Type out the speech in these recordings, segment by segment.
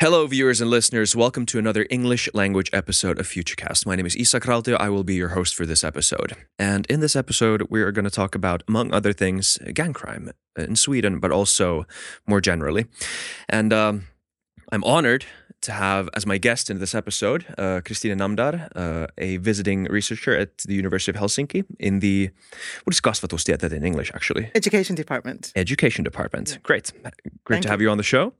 Hello, viewers and listeners. Welcome to another English language episode of Futucast. My name is Isa Raltio. I will be your host for this episode. And in this episode, we are going to talk about, among other things, gang crime in Sweden, but also more generally. And um, I'm honored to have as my guest in this episode uh, Christina Namdar, uh, a visiting researcher at the University of Helsinki in the, what is kasvatustieteet in English actually? Education department. Education department. Yeah. Great. Great Thank to have you on the show.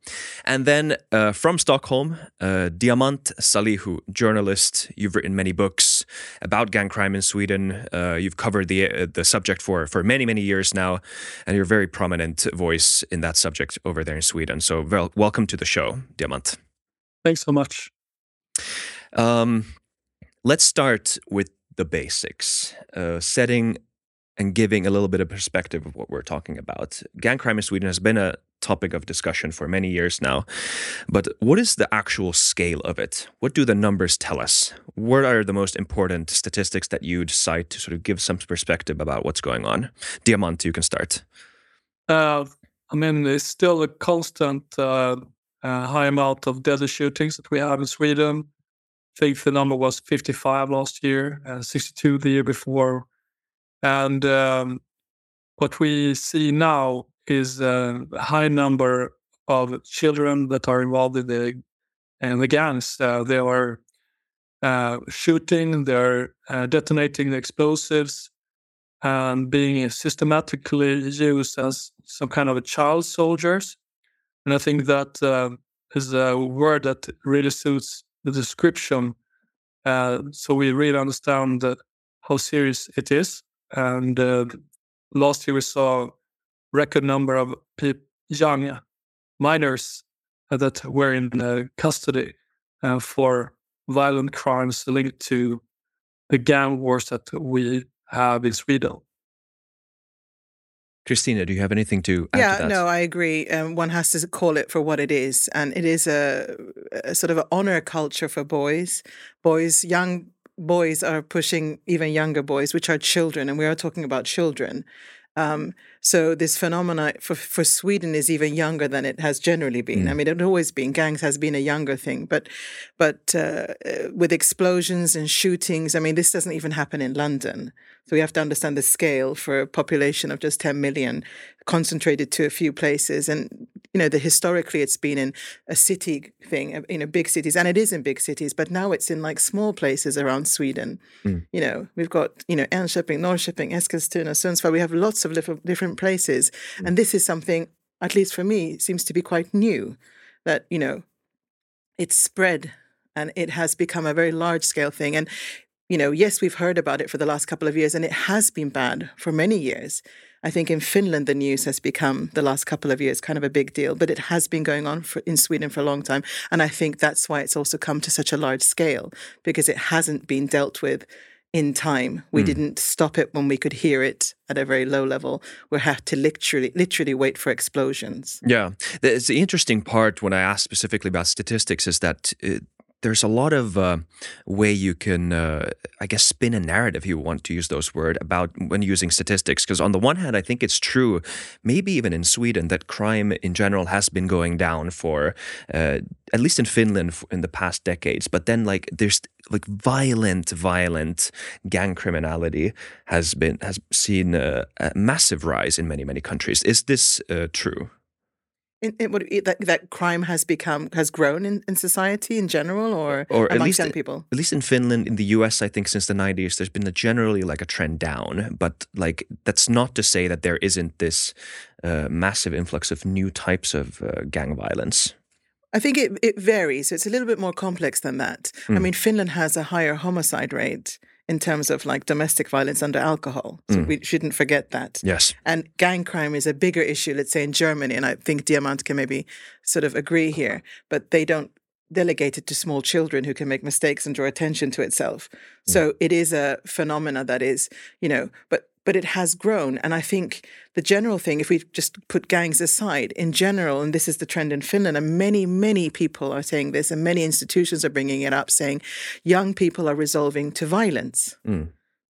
And then uh, from Stockholm, uh, Diamant Salihu, journalist. You've written many books about gang crime in Sweden. Uh, you've covered the uh, the subject for for many many years now, and you're a very prominent voice in that subject over there in Sweden. So wel- welcome to the show, Diamant. Thanks so much. Um, let's start with the basics, uh, setting and giving a little bit of perspective of what we're talking about. Gang crime in Sweden has been a topic of discussion for many years now, but what is the actual scale of it? What do the numbers tell us? What are the most important statistics that you'd cite to sort of give some perspective about what's going on? Diamant, you can start. Uh, I mean, it's still a constant uh, uh, high amount of deadly shootings that we have in Sweden. I think the number was 55 last year, and 62 the year before. And um, what we see now is a high number of children that are involved in the in the gangs. Uh, they are uh, shooting, they're uh, detonating the explosives, and being systematically used as some kind of child soldiers. And I think that uh, is a word that really suits the description. Uh, so we really understand how serious it is. And uh, last year we saw record number of peop young minors that were in uh, custody uh, for violent crimes linked to the gang wars that we have in Sweden. Christina, do you have anything to add yeah, to that? no, I agree. Um, one has to call it for what it is, and it is a, a sort of an honor culture for boys. Boys, young boys, are pushing even younger boys, which are children, and we are talking about children. Um, so this phenomena for, for Sweden is even younger than it has generally been. I mean, it always been gangs has been a younger thing, but but uh, uh, with explosions and shootings, I mean, this doesn't even happen in London. So we have to understand the scale for a population of just 10 million, concentrated to a few places. And you know, the historically it's been in a city thing, uh, you know, big cities, and it is in big cities. But now it's in like small places around Sweden. You know, we've got you know Enköping, Norrköping, Eskilstuna, Sundsvall. We have lots of little different places, mm. and this is something, at least for me, seems to be quite new. That you know, it's spread and it has become a very large scale thing. And you know, yes, we've heard about it for the last couple of years, and it has been bad for many years. I think in Finland, the news has become the last couple of years kind of a big deal, but it has been going on for, in Sweden for a long time. And I think that's why it's also come to such a large scale because it hasn't been dealt with in time. We didn't stop it when we could hear it at a very low level. We had to literally, literally wait for explosions. Yeah, the, it's the interesting part when I ask specifically about statistics is that uh, there's a lot of uh, way you can, uh, I guess, spin a narrative. You want to use those words about when using statistics, because on the one hand, I think it's true, maybe even in Sweden, that crime in general has been going down for, uh, at least in Finland, in the past decades. But then, like, there's like violent, violent gang criminality has been has seen a, a massive rise in many, many countries. Is this uh, true? It, it would it, that that crime has become has grown in, in society in general, or, Or at least young people. at least in Finland, in the US, I think since the 90s, there's been a generally like a trend down. But like that's not to say that there isn't this uh, massive influx of new types of uh, gang violence. I think it, it varies. It's a little bit more complex than that. I mean, Finland has a higher homicide rate in terms of like domestic violence under alcohol. So mm. we shouldn't forget that. Yes. And gang crime is a bigger issue, let's say in Germany, and I think Diamant can maybe sort of agree here, but they don't delegate it to small children who can make mistakes and draw attention to itself. Mm. So it is a phenomena that is, you know, but but it has grown. And I think the general thing, if we just put gangs aside, in general, and this is the trend in Finland, and many, many people are saying this, and many institutions are bringing it up, saying young people are resolving to violence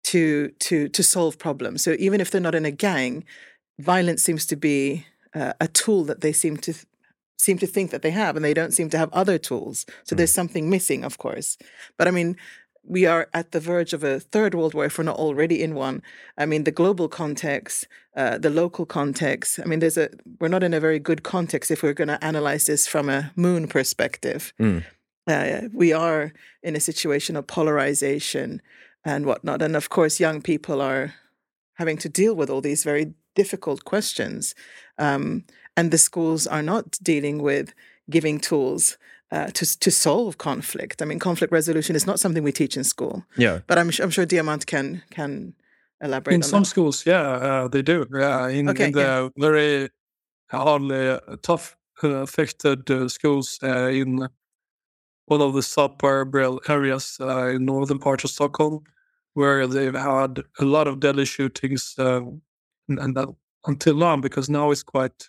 to to to solve problems. So even if they're not in a gang, violence seems to be uh, a tool that they seem to th- seem to think that they have, and they don't seem to have other tools. So there's something missing, of course. But I mean, we are at the verge of a third world war if we're not already in one. I mean, the global context, uh, the local context. I mean, there's a we're not in a very good context if we're going to analyze this from a moon perspective. Uh, we are in a situation of polarization and whatnot, and of course, young people are having to deal with all these very difficult questions, um, and the schools are not dealing with giving tools uh, to to solve conflict. I mean, conflict resolution is not something we teach in school. Yeah. But I'm I'm sure Diamant can can elaborate in on some that. schools, yeah, uh, they do. Yeah, in, Okay, in the very hardly uh, tough uh, affected uh, schools uh, in one of the suburban areas uh, in northern part of Stockholm, where they've had a lot of deadly shootings, uh, and, and that, until now, because now it's quite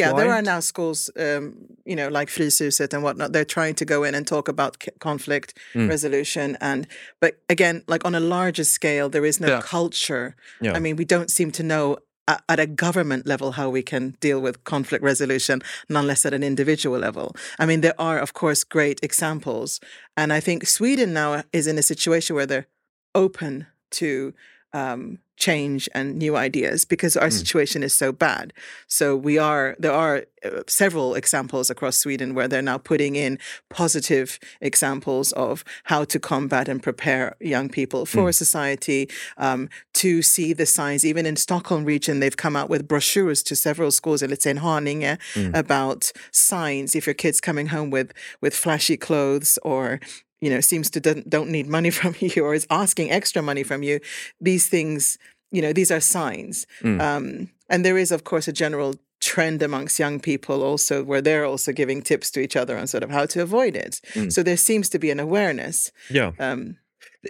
Yeah, there are now schools, um, you know, like Fryshuset and whatnot. They're trying to go in and talk about c- conflict Mm. resolution, and but again, like on a larger scale, there is no Yeah. culture. Yeah. I mean, we don't seem to know a- at a government level how we can deal with conflict resolution, none less at an individual level. I mean, there are of course great examples, and I think Sweden now is in a situation where they're open to um, change and new ideas because our situation is so bad. So we are there are uh, several examples across Sweden where they're now putting in positive examples of how to combat and prepare young people for society um, to see the signs. Even in Stockholm region, they've come out with brochures to several schools, and let's say in Haninge, about signs if your kid's coming home with with flashy clothes or you know seems to don't, don't need money from you or is asking extra money from you these things you know these are signs. Um, and there is of course a general trend amongst young people also where they're also giving tips to each other on sort of how to avoid it. So there seems to be an awareness. Yeah. um,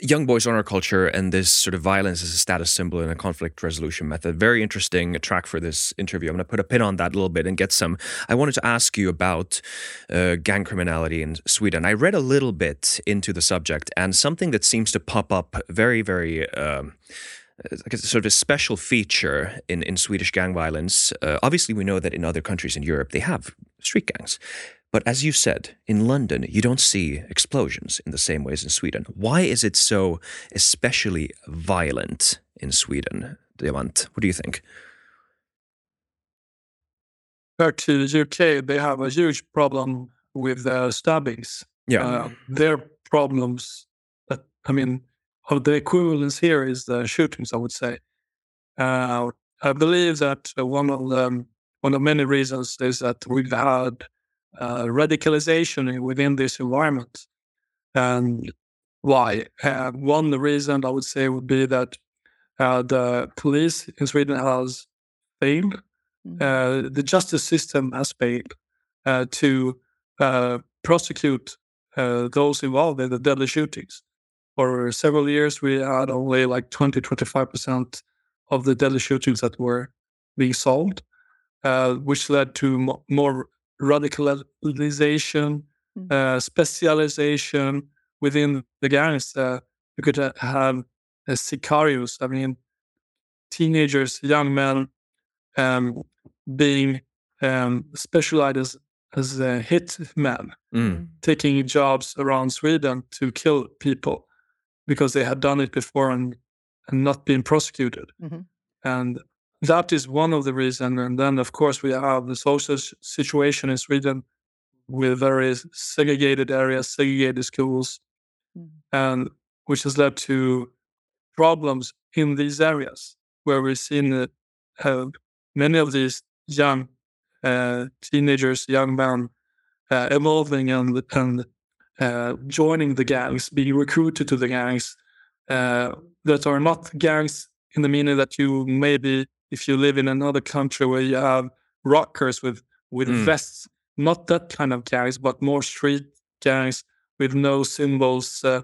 young boys honor culture and this sort of violence as a status symbol and a conflict resolution method. Very interesting track for this interview. I'm going to put a pin on that a little bit and get some. I wanted to ask you about uh, gang criminality in Sweden. I read a little bit into the subject, and something that seems to pop up very, very. Um, like a sort of a special feature in, in Swedish gang violence. Uh, obviously, we know that in other countries in Europe they have street gangs. But as you said, in London, you don't see explosions in the same way as in Sweden. Why is it so especially violent in Sweden, Diamant? What do you think? compared to the UK, they have a huge problem with uh, stabbings. Yeah. Uh, their problems, that, I mean, of the equivalence here is the shootings, I would say. Uh, I believe that uh, one of the, one of many reasons is that we've had uh, radicalization within this environment. And why? Uh, one reason I would say would be that uh, the police in Sweden has failed uh, the justice system has failed uh, to uh, prosecute uh, those involved in the deadly shootings. For several years, we had only like 20, 25% of the deadly shootings that were being solved, uh, which led to mo- more radicalization, Mm. uh, specialization within the gangs. Uh, you could uh, have uh, sicarios, I mean, teenagers, young men, um, being um, specialized as, as a hitman, Mm. taking jobs around Sweden to kill people because they had done it before and, and not been prosecuted. Mhm. And that is one of the reasons. And then, of course, we have the social situation in Sweden with very segregated areas, segregated schools, Mm. and which has led to problems in these areas where we've seen that uh, many of these young uh, teenagers, young men, uh, evolving and and uh, joining the gangs, being recruited to the gangs uh, that are not gangs in the meaning that you maybe if you live in another country where you have rockers with with Mm. vests, not that kind of gangs, but more street gangs with no symbols. Uh,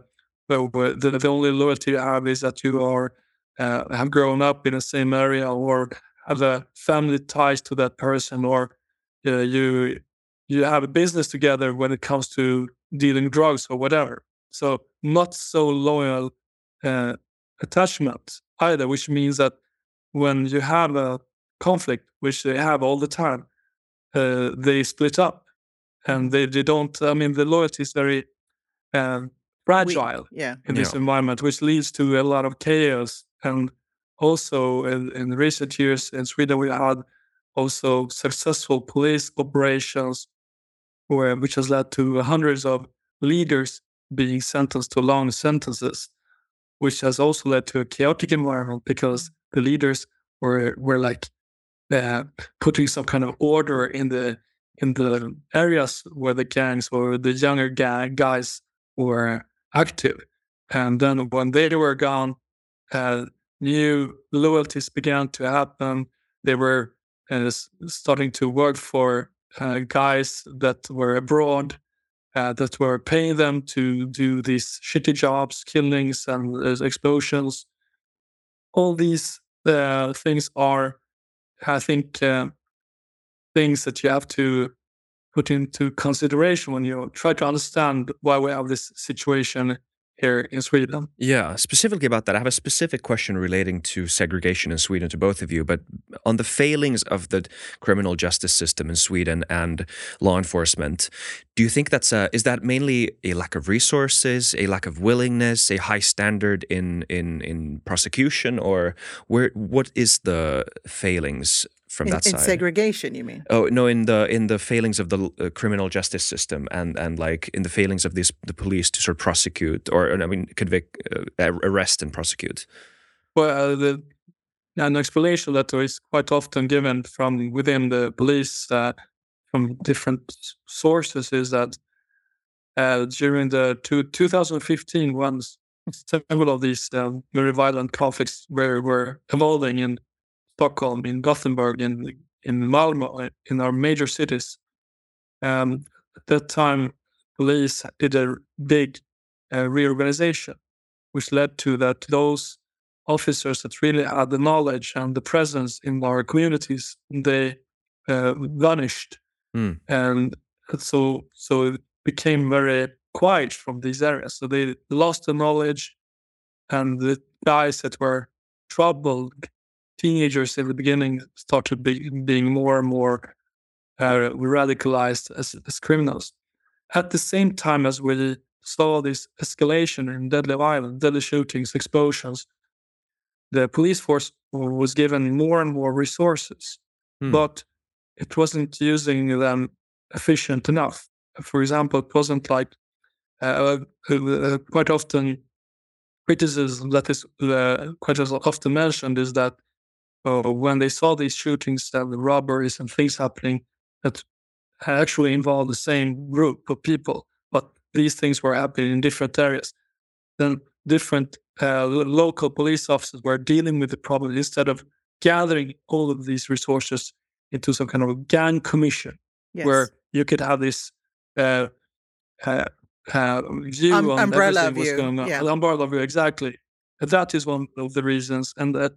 the, the only loyalty you have is that you are uh, have grown up in the same area or have a family ties to that person or uh, you you have a business together when it comes to dealing drugs or whatever. So not so loyal uh, attachment either, which means that when you have a conflict, which they have all the time, uh, they split up and they, they don't. I mean, the loyalty is very uh, fragile We, yeah. in this Yeah. environment, which leads to a lot of chaos. And also, in, in recent years in Sweden, we had also successful police operations, where which has led to hundreds of leaders being sentenced to long sentences, which has also led to a chaotic environment because the leaders were were like uh, putting some kind of order in the in the areas where the gangs or the younger gang guys were active, and then when they were gone, uh, new loyalties began to happen. They were uh, starting to work for uh, guys that were abroad, uh, that were paying them to do these shitty jobs, killings and uh, explosions. All these uh, things are, I think, uh, things that you have to put into consideration when you try to understand why we have this situation here in Sweden. Yeah, specifically about that, I have a specific question relating to segregation in Sweden to both of you, but on the failings of the criminal justice system in Sweden and law enforcement, do you think that's a, is that mainly a lack of resources, a lack of willingness, a high standard in in in prosecution, or where what is the failings from In, that in side? segregation, you mean? Oh no! In the in the failings of the uh, criminal justice system, and and like in the failings of this the police to sort of prosecute or I mean convict, uh, arrest and prosecute. Well, uh, the, an explanation that is quite often given from within the police uh, from different sources is that uh, during the two, 2015, once several of these um, very violent conflicts were, were evolving in Stockholm, in Gothenburg, in in Malmö, in our major cities. Um, at that time, police did a big uh, reorganization, which led to that those officers that really had the knowledge and the presence in our communities they uh, vanished, Hmm. and so so it became very quiet from these areas. So they lost the knowledge, and the guys that were troubled teenagers in the beginning started be, being more and more uh, radicalized as, as criminals. At the same time as we saw this escalation in deadly violence, deadly shootings, explosions, the police force was given more and more resources, Hmm. but it wasn't using them efficient enough. For example, it wasn't like uh, uh, quite often criticism that is uh, quite as often mentioned is that uh, when they saw these shootings and the robberies and things happening that actually involved the same group of people, but these things were happening in different areas, then different uh, local police officers were dealing with the problem instead of gathering all of these resources into some kind of gang commission Yes. where you could have this uh, uh, uh, view Um, on umbrella everything what's view, going on. yeah. Umbrella view, exactly. That is one of the reasons, and that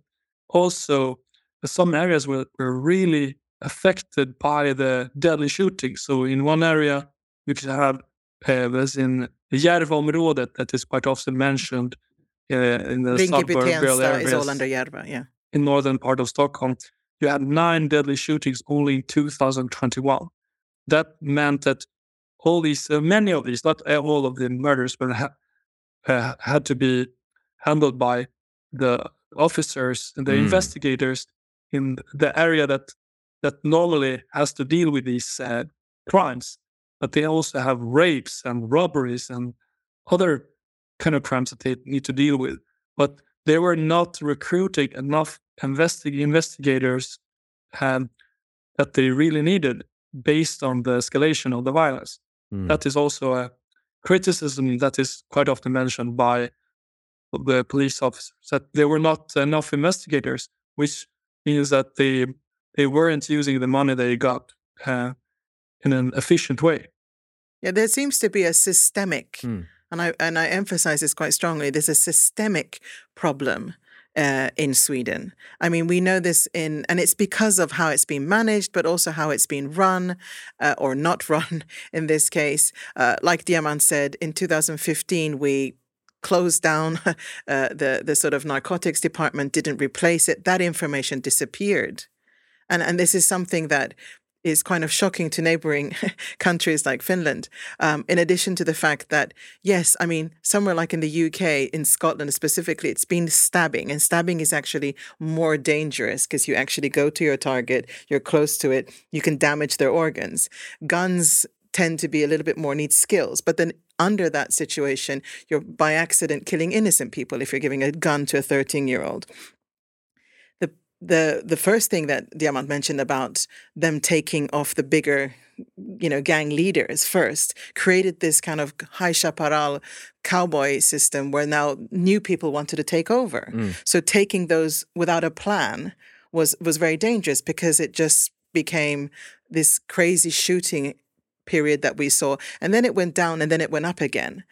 also some areas were, were really affected by the deadly shooting. So in one area, you could have, uh, as in Järvaområdet, that is quite often mentioned uh, in the suburban Tensta is all under Järva, yeah. in northern part of Stockholm, you had nine deadly shootings only in 2021. That meant that all these, uh, many of these, not all of the murders, but ha- uh, had to be handled by the officers and the Mm. investigators in the area that that normally has to deal with these uh, crimes. But they also have rapes and robberies and other kind of crimes that they need to deal with. But they were not recruiting enough investi- investigators um, that they really needed based on the escalation of the violence. Hmm. That is also a criticism that is quite often mentioned by the police officers that there were not enough investigators, which means that they they weren't using the money they got uh, in an efficient way. Yeah, there seems to be a systemic, Hmm. and I and I emphasize this quite strongly. There's a systemic problem uh, in Sweden. I mean, we know this in, and it's because of how it's been managed, but also how it's been run uh, or not run in this case. Uh, like Diamant said, in 2015 we closed down uh, the the sort of narcotics department, didn't replace it. That information disappeared, and and this is something that is kind of shocking to neighboring countries like Finland. Um, in addition to the fact that, yes, I mean, somewhere like in the UK, in Scotland specifically, it's been stabbing, and stabbing is actually more dangerous because you actually go to your target, you're close to it, you can damage their organs. Guns tend to be a little bit more need skills, but then under that situation, you're by accident killing innocent people if you're giving a gun to a 13 year old the the the first thing that Diamant mentioned about them taking off the bigger you know gang leaders first created this kind of high chaparral cowboy system where now new people wanted to take over mm. so taking those without a plan was was very dangerous because it just became this crazy shooting period that we saw and then it went down and then it went up again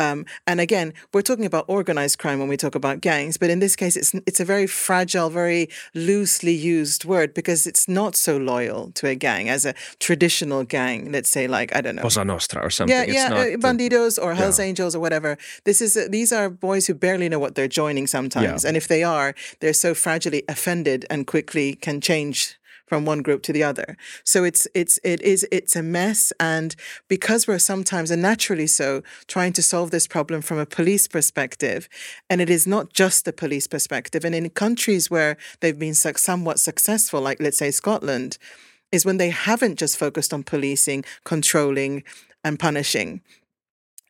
um, and again, we're talking about organized crime when we talk about gangs, but in this case, it's it's a very fragile, very loosely used word because it's not so loyal to a gang as a traditional gang. Let's say, like I don't know, Cosa Nostra or something. Yeah, it's yeah, uh, Bandidos or Hell's yeah. Angels or whatever. This is uh, these are boys who barely know what they're joining sometimes, yeah. and if they are, they're so fragilely offended and quickly can change from one group to the other. So it's it's it is it's a mess and because we're sometimes and naturally so trying to solve this problem from a police perspective and it is not just the police perspective and in countries where they've been somewhat successful like let's say Scotland is when they haven't just focused on policing, controlling and punishing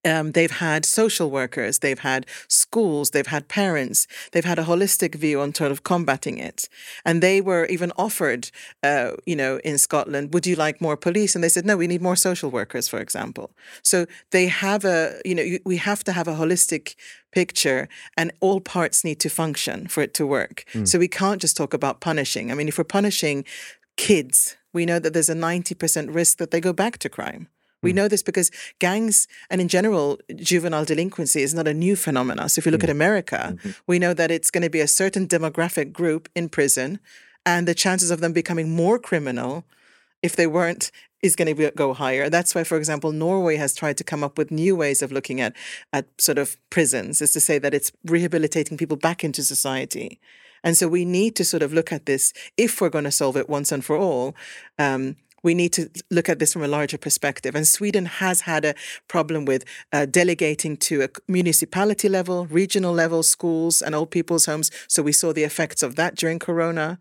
um, they've had social workers, they've had schools, they've had parents, they've had a holistic view on sort of combating it. And they were even offered, uh, you know, in Scotland, would you like more police? And they said, no, we need more social workers, for example. So they have a, you know, we have to have a holistic picture and all parts need to function for it to work. Mm. So we can't just talk about punishing. I mean, if we're punishing kids, we know that there's a 90% risk that they go back to crime. We hmm. know this because gangs and in general juvenile delinquency is not a new phenomenon. So if you look at America, mm-hmm. we know that it's going to be a certain demographic group in prison and the chances of them becoming more criminal if they weren't is going to go higher. That's why, for example, Norway has tried to come up with new ways of looking at at sort of prisons, is to say that it's rehabilitating people back into society. And so we need to sort of look at this if we're going to solve it once and for all. Um, we need to look at this from a larger perspective. And Sweden has had a problem with uh, delegating to a municipality level, regional level, schools, and old people's homes. So we saw the effects of that during Corona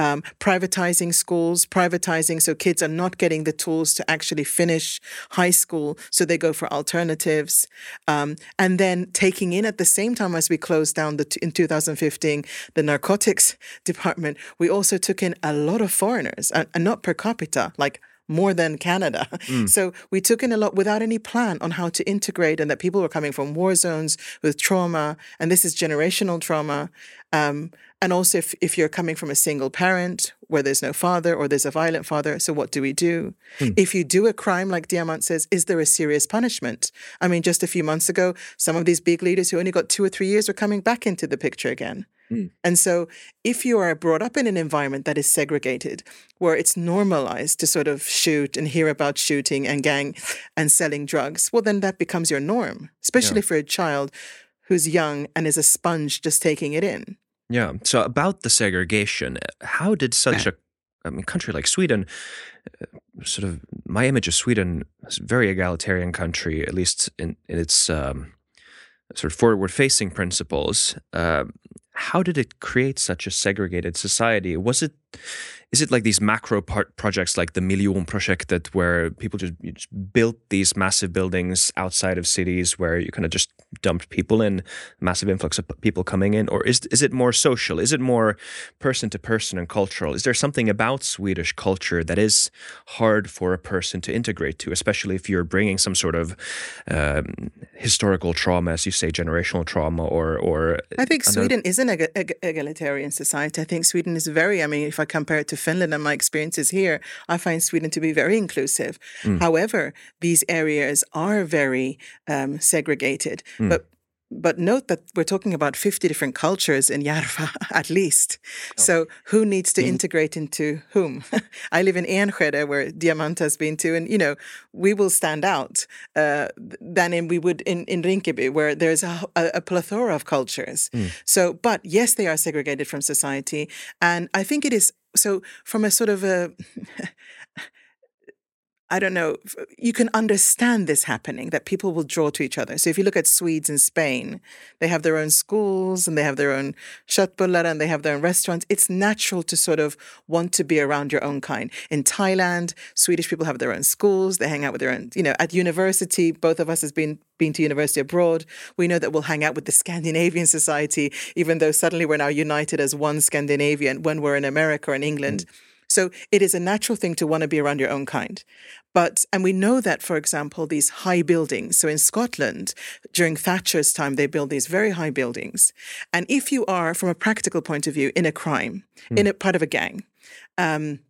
um, privatizing schools, privatizing so kids are not getting the tools to actually finish high school, so they go for alternatives, um, and then taking in at the same time as we closed down the in 2015 the narcotics department, we also took in a lot of foreigners, and, and not per capita, like more than Canada. Mm. So we took in a lot without any plan on how to integrate, and that people were coming from war zones with trauma, and this is generational trauma. Um, and also, if, if you're coming from a single parent where there's no father or there's a violent father, so what do we do? Hmm. If you do a crime, like Diamant says, is there a serious punishment? I mean, just a few months ago, some of these big leaders who only got two or three years were coming back into the picture again. Hmm. And so, if you are brought up in an environment that is segregated, where it's normalized to sort of shoot and hear about shooting and gang and selling drugs, well, then that becomes your norm, especially yeah. for a child who's young and is a sponge just taking it in. Yeah. So about the segregation, how did such a I mean, country like Sweden, uh, sort of my image of Sweden is a very egalitarian country, at least in, in its um, sort of forward-facing principles. Uh, how did it create such a segregated society? Was it is it like these macro part projects like the Miljonprojektet where people just, just, built these massive buildings outside of cities where you kind of just dumped people in, massive influx of people coming in? Or is, is it more social? Is it more person to person and cultural? Is there something about Swedish culture that is hard for a person to integrate to, especially if you're bringing some sort of um, historical trauma, as you say, generational trauma or... or I think Sweden is an egalitarian society. I think Sweden is very, I mean, if I compare it to Finland and my experiences here, I find Sweden to be very inclusive. Mm. However, these areas are very um, segregated. Mm. But but note that we're talking about 50 different cultures in Järva at least. Oh. So who needs to mm. integrate into whom? I live in Enskede where Diamant has been to and you know we will stand out uh, than in we would in, in Rinkeby where there's a, a, a plethora of cultures. Mm. So but yes they are segregated from society and I think it is so from a sort of a I don't know, you can understand this happening, that people will draw to each other. So if you look at Swedes and Spain, they have their own schools and they have their own köttbullar and they have their own restaurants. It's natural to sort of want to be around your own kind. In Thailand, Swedish people have their own schools. They hang out with their own, you know, at university, both of us has been been to university abroad. We know that we'll hang out with the Scandinavian society, even though suddenly we're now united as one Scandinavian when we're in America or in England. Mm. So it is a natural thing to want to be around your own kind. But, and we know that, for example, these high buildings. So in Scotland, during Thatcher's time, they built these very high buildings. And if you are, from a practical point of view, in a crime, mm. in a part of a gang, um,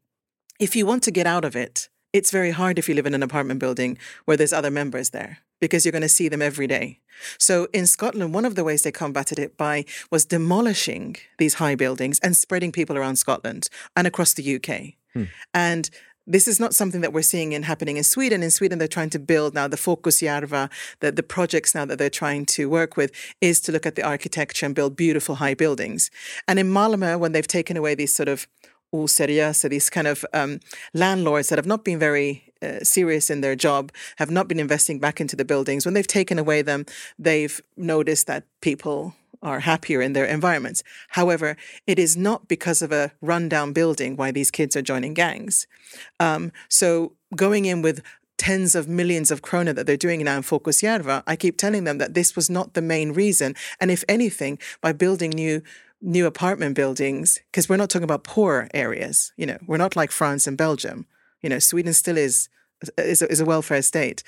if you want to get out of it, it's very hard if you live in an apartment building where there's other members there because you're going to see them every day. So in Scotland, one of the ways they combated it by was demolishing these high buildings and spreading people around Scotland and across the UK. Hmm. And this is not something that we're seeing in happening in Sweden. In Sweden, they're trying to build now the Fokusjärva, the, the projects now that they're trying to work with is to look at the architecture and build beautiful high buildings. And in Malmö, when they've taken away these sort of oseriösa, these kind of um, landlords that have not been very uh, serious in their job, have not been investing back into the buildings. When they've taken away them, they've noticed that people are happier in their environments. However, it is not because of a rundown building why these kids are joining gangs. Um, so going in with tens of millions of krona that they're doing now in Fokusjärva, I keep telling them that this was not the main reason. And if anything, by building new new apartment buildings, because we're not talking about poor areas, you know, we're not like France and Belgium. You know, Sweden still is is a, is a welfare state.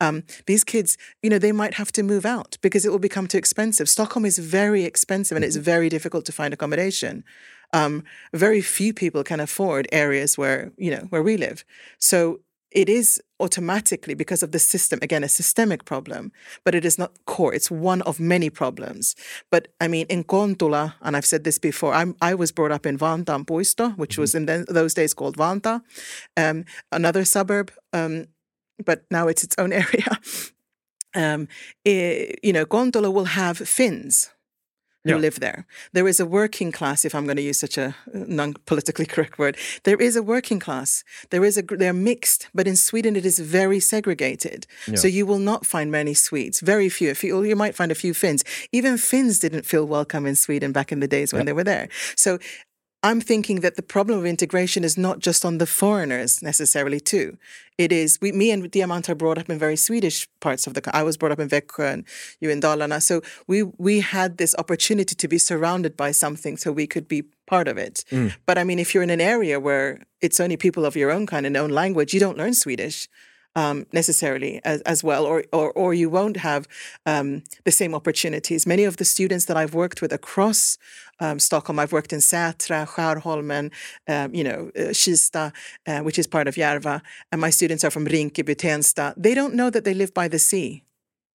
Um, these kids, you know, they might have to move out because it will become too expensive. Stockholm is very expensive and it's mm-hmm. very difficult to find accommodation. Um, very few people can afford areas where you know where we live. So it is automatically because of the system again a systemic problem but it is not core. It's one of many problems. But i mean in kontula and i've said this before I'm, i was brought up in Vantaa vantaan puisto which mm-hmm. was in the, those days called vanta um, another suburb um, but now it's its own area. Um, it, you know kontula will have finns who yeah. live there. There is a working class, if I'm going to use such a uh, non politically correct word. There is a working class. There is a they're mixed, but in Sweden it is very segregated. Yeah. So you will not find many Swedes. Very few. few. You might find a few Finns. Even Finns didn't feel welcome in Sweden back in the days when yeah. they were there. So I'm thinking that the problem of integration is not just on the foreigners necessarily too. It is we, me and Diamant are brought up in very Swedish parts of the. I was brought up in Växjö and you in Dalarna, so we we had this opportunity to be surrounded by something, so we could be part of it. Mm. But I mean, if you're in an area where it's only people of your own kind and own language, you don't learn Swedish um, necessarily as, as, well, or, or, or you won't have um, the same opportunities. Many of the students that I've worked with across um, Stockholm, I've worked in Sätra, Skärholmen, um, you know, uh, Kista, uh, which is part of Järva, and my students are from Rinkeby, Tensta. They don't know that they live by the sea.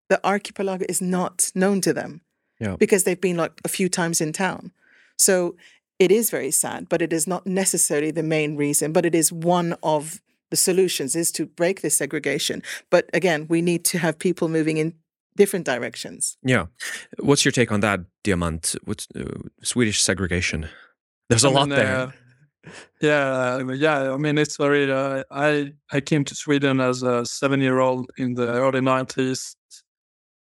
The archipelago is not known to them yeah. because they've been like a few times in town. So it is very sad, but it is not necessarily the main reason, but it is one of the solutions is to break this segregation. But again, we need to have people moving in different directions. Yeah. What's your take on that, Diamant? What's uh, Swedish segregation? There's a I lot mean, there. Uh, yeah, yeah. I mean, it's very. Uh, I I came to Sweden as a seven-year-old in the early '90s,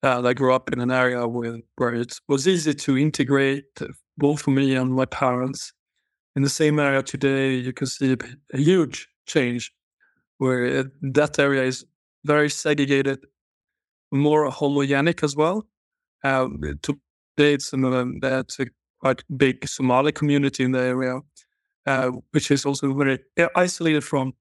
and I grew up in an area with, where it was easy to integrate both for me and my parents. In the same area today, you can see a huge change where it, that area is very segregated, more homogenic as well. Uh, today, it's, um, that's a quite big Somali community in the area, uh, which is also very isolated from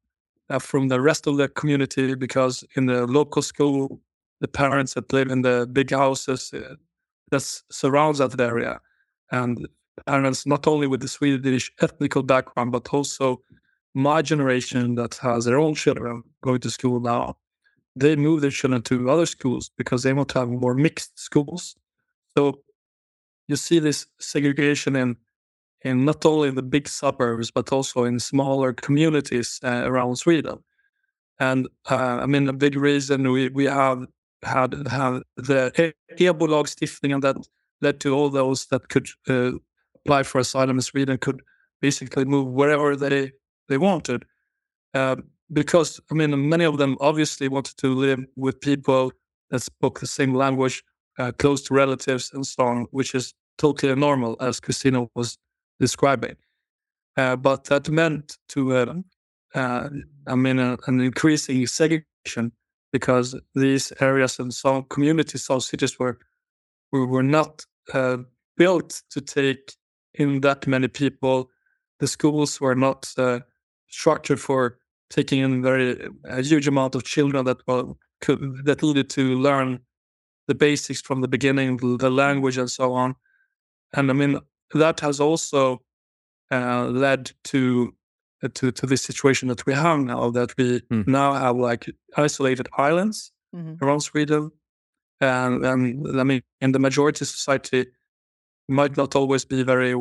uh, from the rest of the community because in the local school, the parents that live in the big houses uh, that surrounds that area, and parents not only with the Swedish ethnical background but also my generation that has their own children going to school now, they move their children to other schools because they want to have more mixed schools. So you see this segregation in in not only in the big suburbs but also in smaller communities uh, around Sweden. And uh, I mean, a big reason we we have had had the EBO-lagstiftningen and that led to all those that could uh, apply for asylum in Sweden could basically move wherever they they wanted. Um, because I mean, many of them obviously wanted to live with people that spoke the same language, uh, close to relatives, and so on, which is totally normal, as Christina was describing. Uh, but that meant to, uh, uh I mean, uh, an increasing segregation because these areas and some communities, some cities were were not uh, built to take in that many people. The schools were not structured for taking in very a huge amount of children that were could, that needed to learn the basics from the beginning, the language and so on. And I mean that has also uh, led to uh, to to this situation that we have now. That we mm. now have like isolated islands mm-hmm. around Sweden, and, and I mean in the majority society might not always be very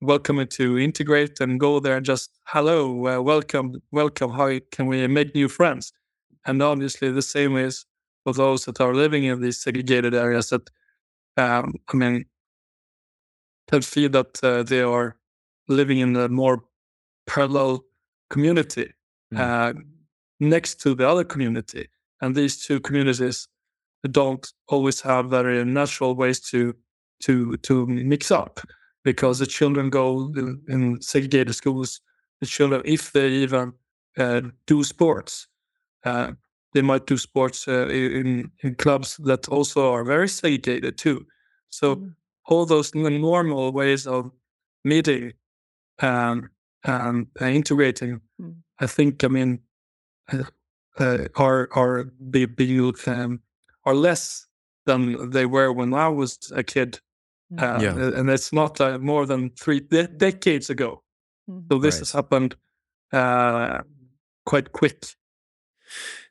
welcome to integrate and go there and just hello uh, welcome welcome how can we make new friends? And obviously the same is for those that are living in these segregated areas that um, i mean can feel that uh, they are living in a more parallel community mm. uh, next to the other community. And these two communities don't always have very natural ways to to to mix up because the children go in, in segregated schools. The children, if they even uh, do sports, uh, they might do sports uh, in in clubs that also are very segregated too. So mm. all those normal ways of meeting and and integrating, mm. I think, I mean, uh, uh, are are being um, are less than they were when I was a kid. Uh, yeah. And it's not uh, more than three de- decades ago. Mm. So this right. has happened uh, quite quick.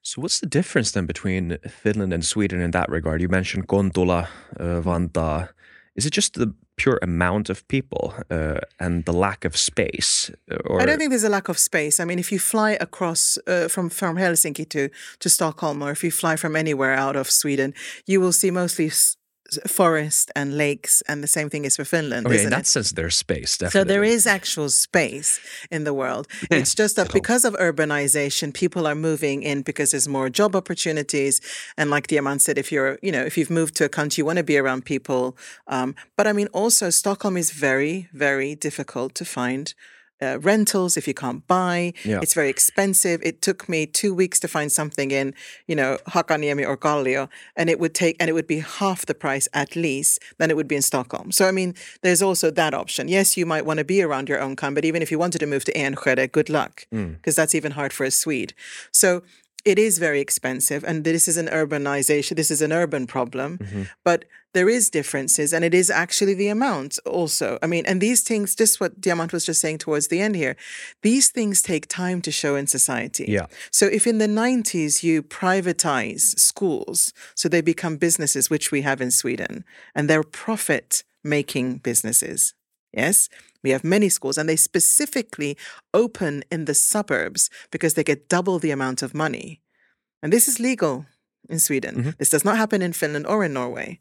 So what's the difference then between Finland and Sweden in that regard? You mentioned Kontula, uh, Vantaa. Is it just the pure amount of people uh, and the lack of space? Or... I don't think there's a lack of space. I mean, if you fly across uh, from from Helsinki to to Stockholm, or if you fly from anywhere out of Sweden, you will see mostly forest and lakes, and the same thing is for Finland. Okay, in that it? sense, there's space. Definitely. So there is actual space in the world. It's just that because of urbanization, people are moving in because there's more job opportunities. And like Diamant said, if you're, you know, if you've moved to a country, you want to be around people. Um, but I mean, also Stockholm is very, very difficult to find uh, rentals if you can't buy. Yeah. It's very expensive. It took me two weeks to find something in, you know, Hakaniemi or Kallio, and it would take, and it would be half the price at least than it would be in Stockholm. So, I mean, there's also that option. Yes, you might want to be around your own kind, but even if you wanted to move to Enskede, good luck, because mm. that's even hard for a Swede. So, it is very expensive and this is an urbanization this is an urban problem mm-hmm. but there is differences and it is actually the amount also. I mean and these things just what diamant was just saying towards the end here these things take time to show in society. Yeah. So if in the 90s you privatize schools so they become businesses which we have in sweden and they're profit making businesses yes we have many schools, and they specifically open in the suburbs because they get double the amount of money. And this is legal in Sweden. Mm-hmm. This does not happen in Finland or in Norway.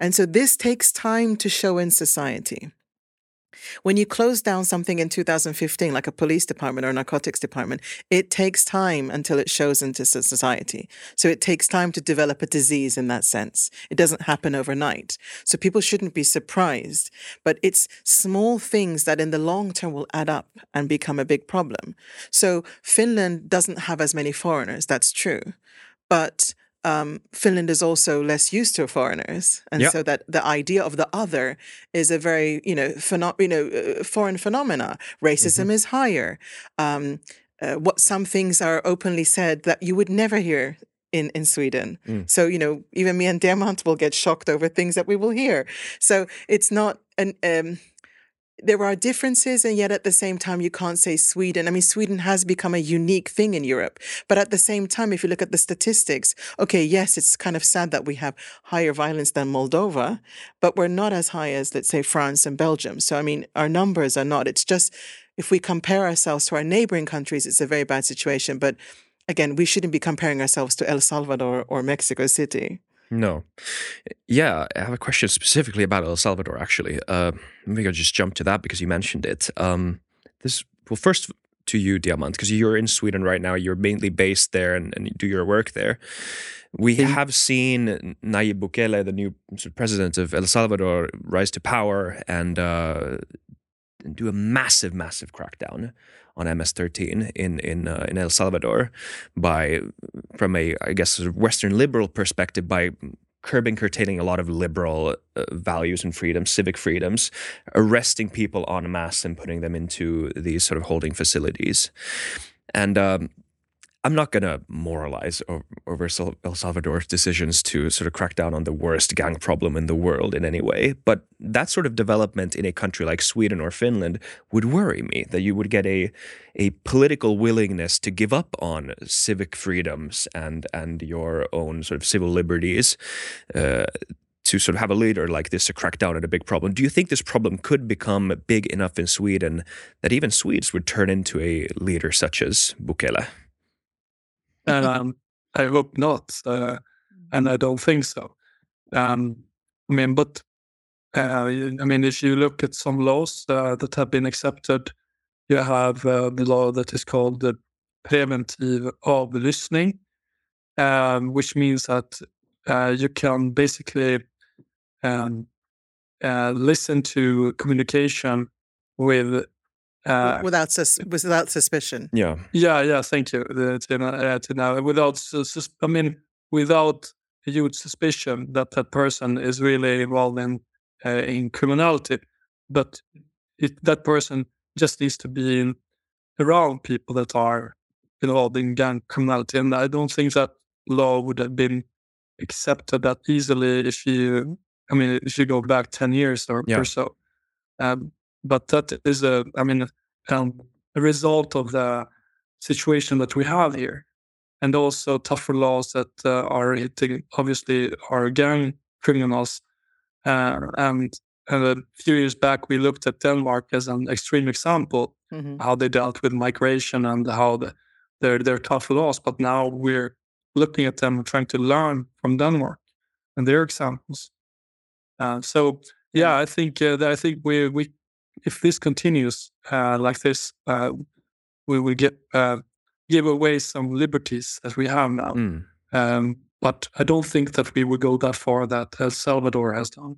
And so this takes time to show in society. When you close down something in 2015, like a police department or a narcotics department, it takes time until it shows into society. So it takes time to develop a disease in that sense. It doesn't happen overnight. So people shouldn't be surprised. But it's small things that in the long term will add up and become a big problem. So Finland doesn't have as many foreigners, that's true. But um, Finland is also less used to foreigners, and yep. so that the idea of the other is a very you know pheno- you know uh, foreign phenomena. Racism mm-hmm. is higher. Um, uh, what some things are openly said that you would never hear in in Sweden. Mm. So you know, even me and Diamant will get shocked over things that we will hear. So it's not an um, there are differences, and yet at the same time, you can't say Sweden. I mean, Sweden has become a unique thing in Europe. But at the same time, if you look at the statistics, okay, yes, it's kind of sad that we have higher violence than Moldova, but we're not as high as, let's say, France and Belgium. So, I mean, our numbers are not. It's just if we compare ourselves to our neighboring countries, it's a very bad situation. But again, we shouldn't be comparing ourselves to El Salvador or Mexico City. No. Yeah, I have a question specifically about El Salvador, actually. Uh, maybe I'll just jump to that because you mentioned it. Um, this Well, first, to you, Diamant, because you're in Sweden right now. You're mainly based there and, and you do your work there. We have seen Nayib Bukele, the new president of El Salvador, rise to power and uh, do a massive, massive crackdown on MS-13 in in uh, in El Salvador by from a I guess Western liberal perspective by curbing, curtailing a lot of liberal uh, values and freedoms, civic freedoms, arresting people en masse and putting them into these sort of holding facilities. And um, I'm not going to moralize over El Salvador's decisions to sort of crack down on the worst gang problem in the world in any way. But that sort of development in a country like Sweden or Finland would worry me that you would get a, a political willingness to give up on civic freedoms and, and your own sort of civil liberties. Uh, to sort of have a leader like this to crack down on a big problem. Do you think this problem could become big enough in Sweden that even Swedes would turn into a leader such as Bukele? And um, I hope not, uh, and I don't think so. Um, I mean, but uh, I mean, if you look at some laws uh, that have been accepted, you have uh, the law that is called the preventive avlyssning, um, which means that uh, you can basically um, uh, listen to communication with uh, without sus- without suspicion. Yeah. Yeah. Yeah. Thank you. Uh, to, uh, to now, without sus- I mean, without huge suspicion that that person is really involved in uh, in criminality, but it, that person just needs to be in, around people that are involved in gang criminality, and I don't think that law would have been accepted that easily if you, I mean, if you go back ten years or, yeah. or so. Um, but that is a, I mean, um, a result of the situation that we have here, and also tougher laws that uh, are hitting obviously our gang criminals. Uh, and, and a few years back, we looked at Denmark as an extreme example mm-hmm. how they dealt with migration and how the, their their tough laws. But now we're looking at them and trying to learn from Denmark and their examples. Uh, so yeah, I think uh, I think we we if this continues uh, like this, uh, we will get uh, give away some liberties that we have now. Mm. Um, but I don't think that we will go that far that El Salvador has done.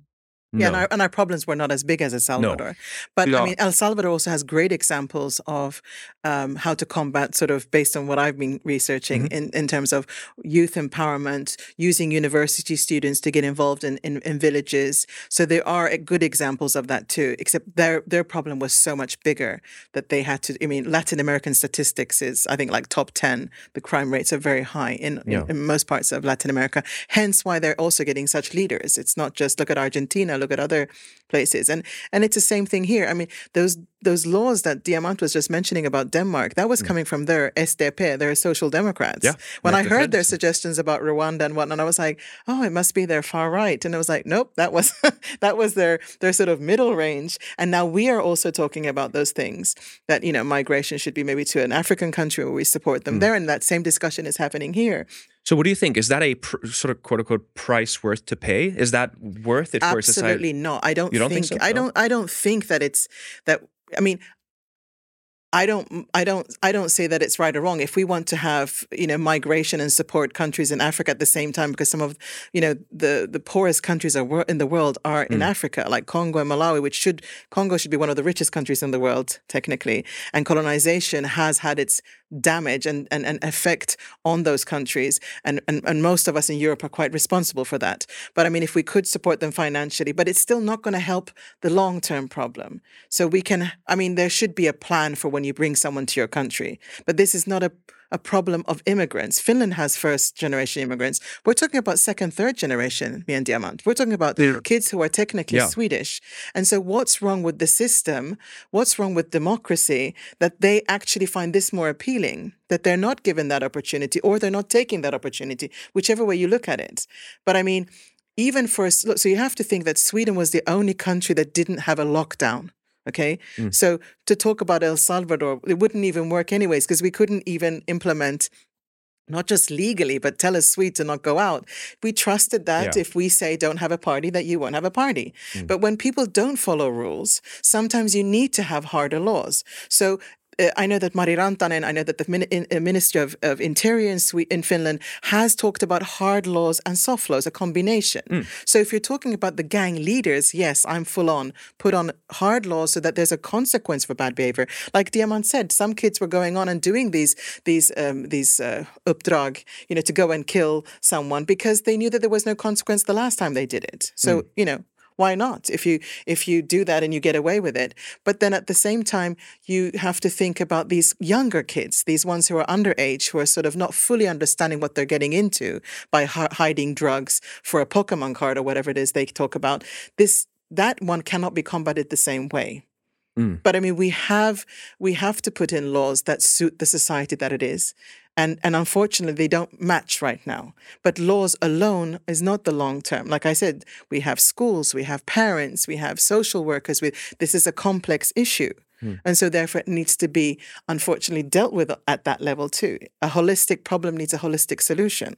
Yeah, no. and, our, and, our, problems were not as big as El Salvador. No. But. I mean, El Salvador also has great examples of um, how to combat, sort of based on what I've been researching mm-hmm. in, in terms of youth empowerment, using university students to get involved in, in, in, villages. So there are good examples of that too, except their, their problem was so much bigger that they had to. I mean, Latin American statistics is, I think, like top 10. The crime rates are very high in, yeah. in, in most parts of Latin America, hence why they're also getting such leaders. It's not just look at Argentina look at other places. And and it's the same thing here. I mean, those those laws that Diamant was just mentioning about Denmark, that was mm. coming from their SDP, their social democrats. Yeah, when I heard their suggestions about Rwanda and whatnot, I was like, oh, it must be their far right. And I was like, nope, that was that was their their sort of middle range. And now we are also talking about those things that, you know, migration should be maybe to an African country where we support them mm. there. And that same discussion is happening here. So, what do you think? Is that a pr- sort of quote unquote price worth to pay? Is that worth it for society? Absolutely not. I don't. You don't think, think so? I don't. I don't think that it's that. I mean, I don't I don't I don't say that it's right or wrong. If we want to have, you know, migration and support countries in Africa at the same time because some of, you know, the the poorest countries are in the world are in mm. Africa, like Congo and Malawi, which should Congo should be one of the richest countries in the world technically. And colonization has had its damage and, and, and effect on those countries. And, and and most of us in Europe are quite responsible for that. But I mean if we could support them financially, but it's still not going to help the long-term problem. So we can I mean there should be a plan for when you bring someone to your country. But this is not a, a problem of immigrants. Finland has first generation immigrants. We're talking about second, third generation, me and Diamant. We're talking about yeah. kids who are technically yeah. Swedish. And so, what's wrong with the system? What's wrong with democracy that they actually find this more appealing? That they're not given that opportunity or they're not taking that opportunity, whichever way you look at it. But I mean, even for so you have to think that Sweden was the only country that didn't have a lockdown. Okay. Mm. So to talk about El Salvador, it wouldn't even work anyways, because we couldn't even implement not just legally, but tell us sweet to not go out. We trusted that yeah. if we say don't have a party, that you won't have a party. Mm. But when people don't follow rules, sometimes you need to have harder laws. So I know that Mari Rantanen, I know that the min- in, uh, Ministry of, of Interior in, Swe- in Finland has talked about hard laws and soft laws, a combination. Mm. So if you're talking about the gang leaders, yes, I'm full on. Put on hard laws so that there's a consequence for bad behavior. Like Diamant said, some kids were going on and doing these these um, these uh, uppdrag, you know, to go and kill someone because they knew that there was no consequence the last time they did it. So you know, why not? If you if you do that and you get away with it. But then at the same time you have to think about these younger kids these ones who are underage who are sort of not fully understanding what they're getting into by hi- hiding drugs for a pokemon card or whatever it is they talk about. This that one cannot be combated the same way. Mm. But I mean, we have we have to put in laws that suit the society that it is, and and unfortunately, they don't match right now. But laws alone is not the long term. Like I said, we have schools, we have parents, we have social workers. We this is a complex issue. Hmm. And so, therefore, it needs to be, unfortunately, dealt with at that level too. A holistic problem needs a holistic solution.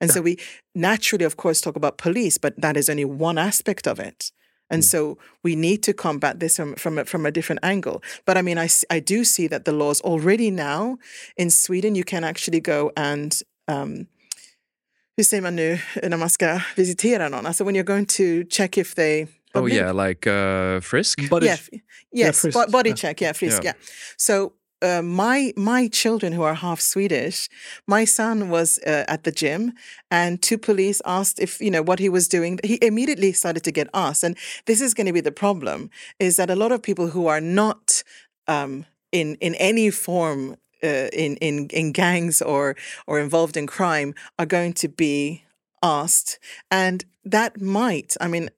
And so, we naturally, of course, talk about police, but that is only one aspect of it. And so we need to combat this from from a, from a different angle. But I mean, I, I do see that the laws already now in Sweden, you can actually go and um, hur säger man nu när man ska visitera någon? Alltså when you're going to check if they Oh yeah, like uh, Frisk. But yeah, it's, f- yes, frisk, body check, yeah, frisk, Yeah. yeah. So uh, my my children who are half Swedish, my son was uh, at the gym, and two police asked if you know what he was doing. He immediately started to get asked, and this is going to be the problem: is that a lot of people who are not um, in in any form uh, in in in gangs or or involved in crime are going to be asked, and that might, I mean.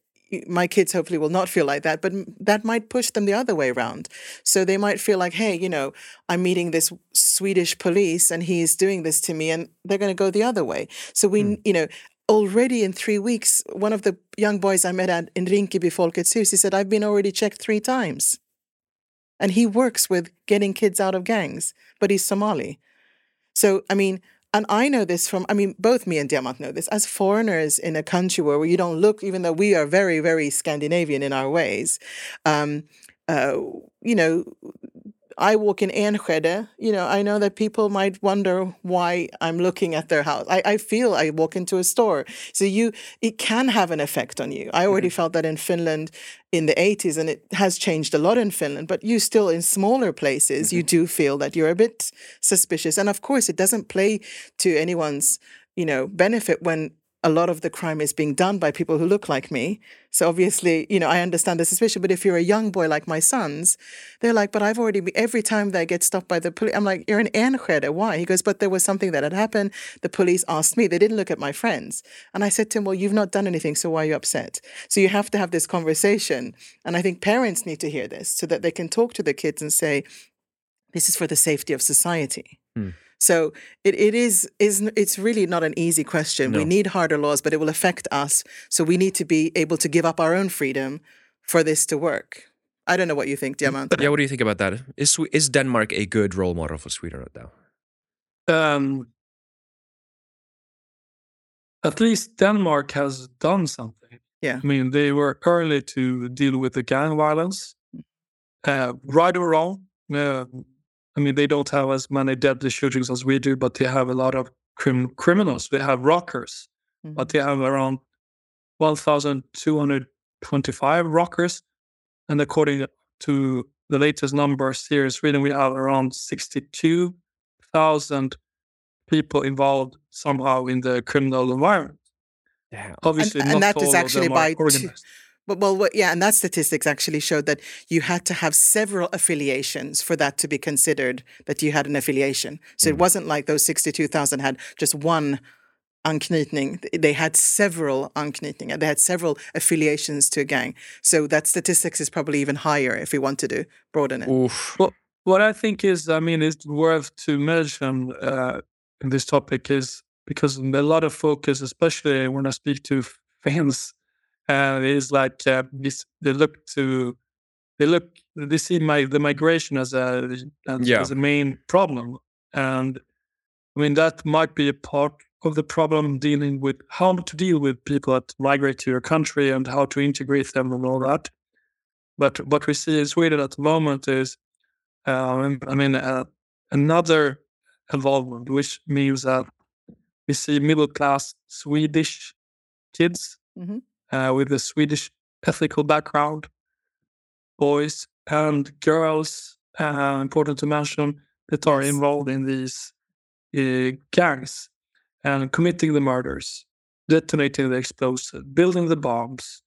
My kids hopefully will not feel like that, but that might push them the other way around. So they might feel like, hey, you know, I'm meeting this Swedish police and he's doing this to me, and they're going to go the other way. So we, hmm. you know, already in three weeks, one of the young boys I met at in Rinkeby Folkets Hus, he said, I've been already checked three times. And he works with getting kids out of gangs, but he's Somali. So, I mean, and I know this from, I mean, both me and Diamant know this. As foreigners in a country where you don't look, even though we are very, very Scandinavian in our ways, um, uh, you know, I walk in Enskede, you know, I know that people might wonder why I'm looking at their house. I, I feel I walk into a store. So you it can have an effect on you. I mm-hmm. already felt that in Finland in the 80s and it has changed a lot in Finland, but you still in smaller places you mm-hmm. do feel that you're a bit suspicious. And of course it doesn't play to anyone's, you know, benefit when a lot of the crime is being done by people who look like me. So obviously, you know, I understand the suspicion. But if you're a young boy like my sons, they're like, but I've already, every time they get stopped by the police, I'm like, you're an Enskede. Why? He goes, but there was something that had happened. The police asked me. They didn't look at my friends. And I said to him, well, you've not done anything. So why are you upset? So you have to have this conversation. And I think parents need to hear this so that they can talk to the kids and say, this is for the safety of society. Hmm. So it, it is is it's really not an easy question. We need harder laws, but it will affect us. So we need to be able to give up our own freedom for this to work. I don't know what you think, Diamant. Yeah, what do you think about that? Is is Denmark a good role model for Sweden right now? um, at least Denmark has done something. Yeah. I mean, they were early to deal with the gang violence, uh, right or wrong. Uh, I mean, they don't have as many deadly shootings as we do, but they have a lot of crim- criminals. They have rockers, but mm-hmm. they have around 1,225 rockers. And according to the latest numbers here in Sweden, we have around 62,000 people involved somehow in the criminal environment. Yeah. Obviously, and not that all is of actually them are by two-. But well, what, yeah, and that statistics actually showed that you had to have several affiliations for that to be considered that you had an affiliation. So it wasn't like those sixty-two thousand had just one anknytning. They had several anknytning. They had several affiliations to a gang. So that statistics is probably even higher if we want to do broaden it. Oof. Well, what I think is, I mean, it's worth to mention uh, in this topic is because a lot of focus, especially when I speak to fans, uh, is like uh, this, they look to, they look, they see my the migration as a as, Yeah. as a main problem, and I mean that might be a part of the problem dealing with how to deal with people that migrate to your country and how to integrate them and all that. But what we see in Sweden at the moment is Um, I mean, uh, another involvement, which means that we see middle class Swedish kids Mhm. Uh, with a Swedish ethical background, boys and girls, uh, important to mention, that are involved in these uh, gangs and committing the murders, detonating the explosives, building the bombs,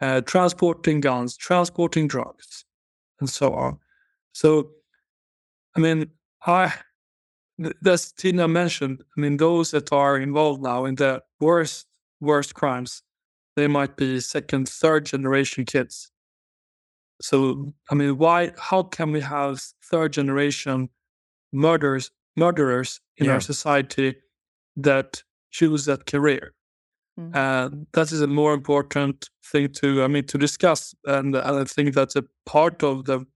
uh, transporting guns, transporting drugs, and so on. So, I mean, I, as Tina mentioned, I mean, those that are involved now in the worst, worst crimes, they might be second, third generation kids. So, I mean, why, how can we have third generation murders, murderers in Yeah. our society that choose that career? Mhm. And that is a more important thing to, I mean, to discuss. And I think that's a part of the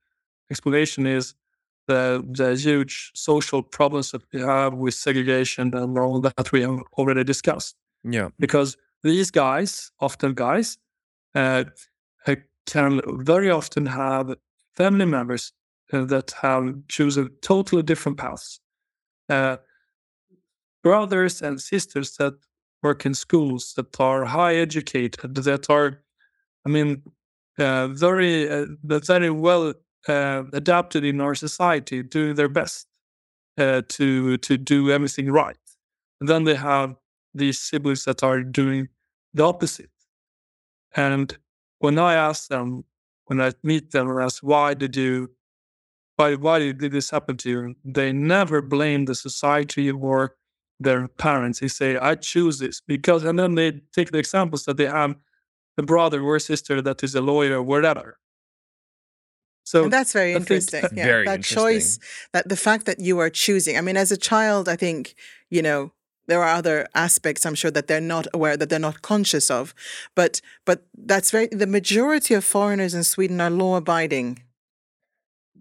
explanation is the the huge social problems that we have with segregation and all that we have already discussed. Yeah. Because these guys, often guys, uh, uh, can very often have family members uh, that have chosen totally different paths. Uh, brothers and sisters that work in schools that are high educated, that are, I mean, very, very well adapted in our society, doing their best to to do everything right. And then they have these siblings that are doing the opposite. And when I ask them, when I meet them and ask why did you, why why did this happen to you, they never blame the society or their parents. They say, I choose this because, and then they take the examples that they have a brother or sister that is a lawyer or whatever. So and that's very I think- interesting. yeah, Very that choice, that the fact that you are choosing. I mean, as a child, I think you know there are other aspects. I'm sure that they're not aware, that they're not conscious of, but but that's very. The majority of foreigners in Sweden are law abiding.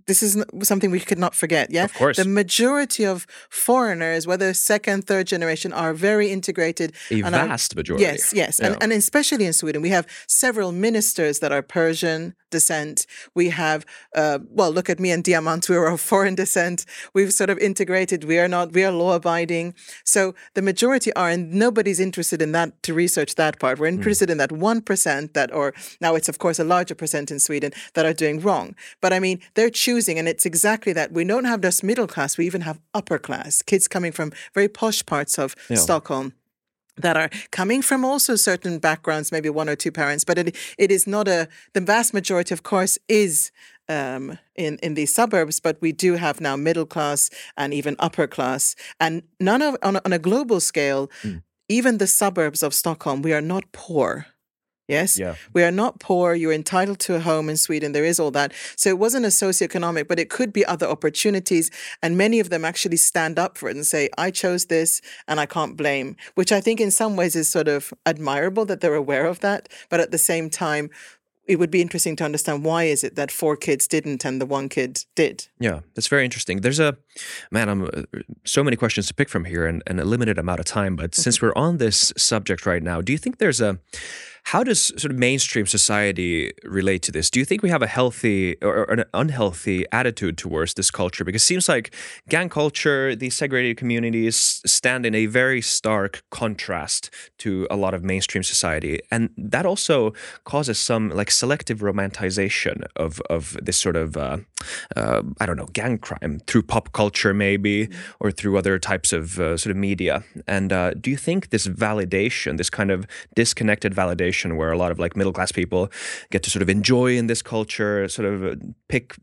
This is something we could not forget. Yeah, Of course. the majority of foreigners, whether second, third generation, are very integrated. A and are- vast majority. Yes, yes. Yeah. And, and especially in Sweden, we have several ministers that are Persian descent. We have, uh, well, look at me and Diamant, we are of foreign descent. We've sort of integrated. We are not, we are law abiding. So the majority are, and nobody's interested in that to research that part. We're interested in that 1% that, or now it's of course a larger percent in Sweden that are doing wrong. But I mean, they're choosing, and it's exactly that. We don't have just middle class, we even have upper class, kids coming from very posh parts of Yeah. Stockholm that are coming from also certain backgrounds, maybe one or two parents, but it it is not a the vast majority, of course, is um, in in these suburbs. But we do have now middle class and even upper class, and none of on a, on a global scale, even the suburbs of Stockholm, we are not poor. Yes, Yeah. we are not poor. You're entitled to a home in Sweden. There is all that. So it wasn't a socioeconomic, but it could be other opportunities. And many of them actually stand up for it and say, I chose this and I can't blame, which I think in some ways is sort of admirable that they're aware of that. But at the same time, it would be interesting to understand why is it that four kids didn't and the one kid did. Yeah, that's very interesting. There's a man, I'm uh, so many questions to pick from here and, and a limited amount of time. But since we're on this subject right now, do you think there's a how does sort of mainstream society relate to this? Do you think we have a healthy or, an unhealthy attitude towards this culture? Because it seems like gang culture, these segregated communities stand in a very stark contrast to a lot of mainstream society, and that also causes some like selective romanticization of of this sort of uh, uh, I don't know gang crime through pop culture maybe or through other types of uh, sort of media. And uh, do you think this validation, this kind of disconnected validation, where a lot of like middle class people get to sort of enjoy in this culture, sort of uh, pick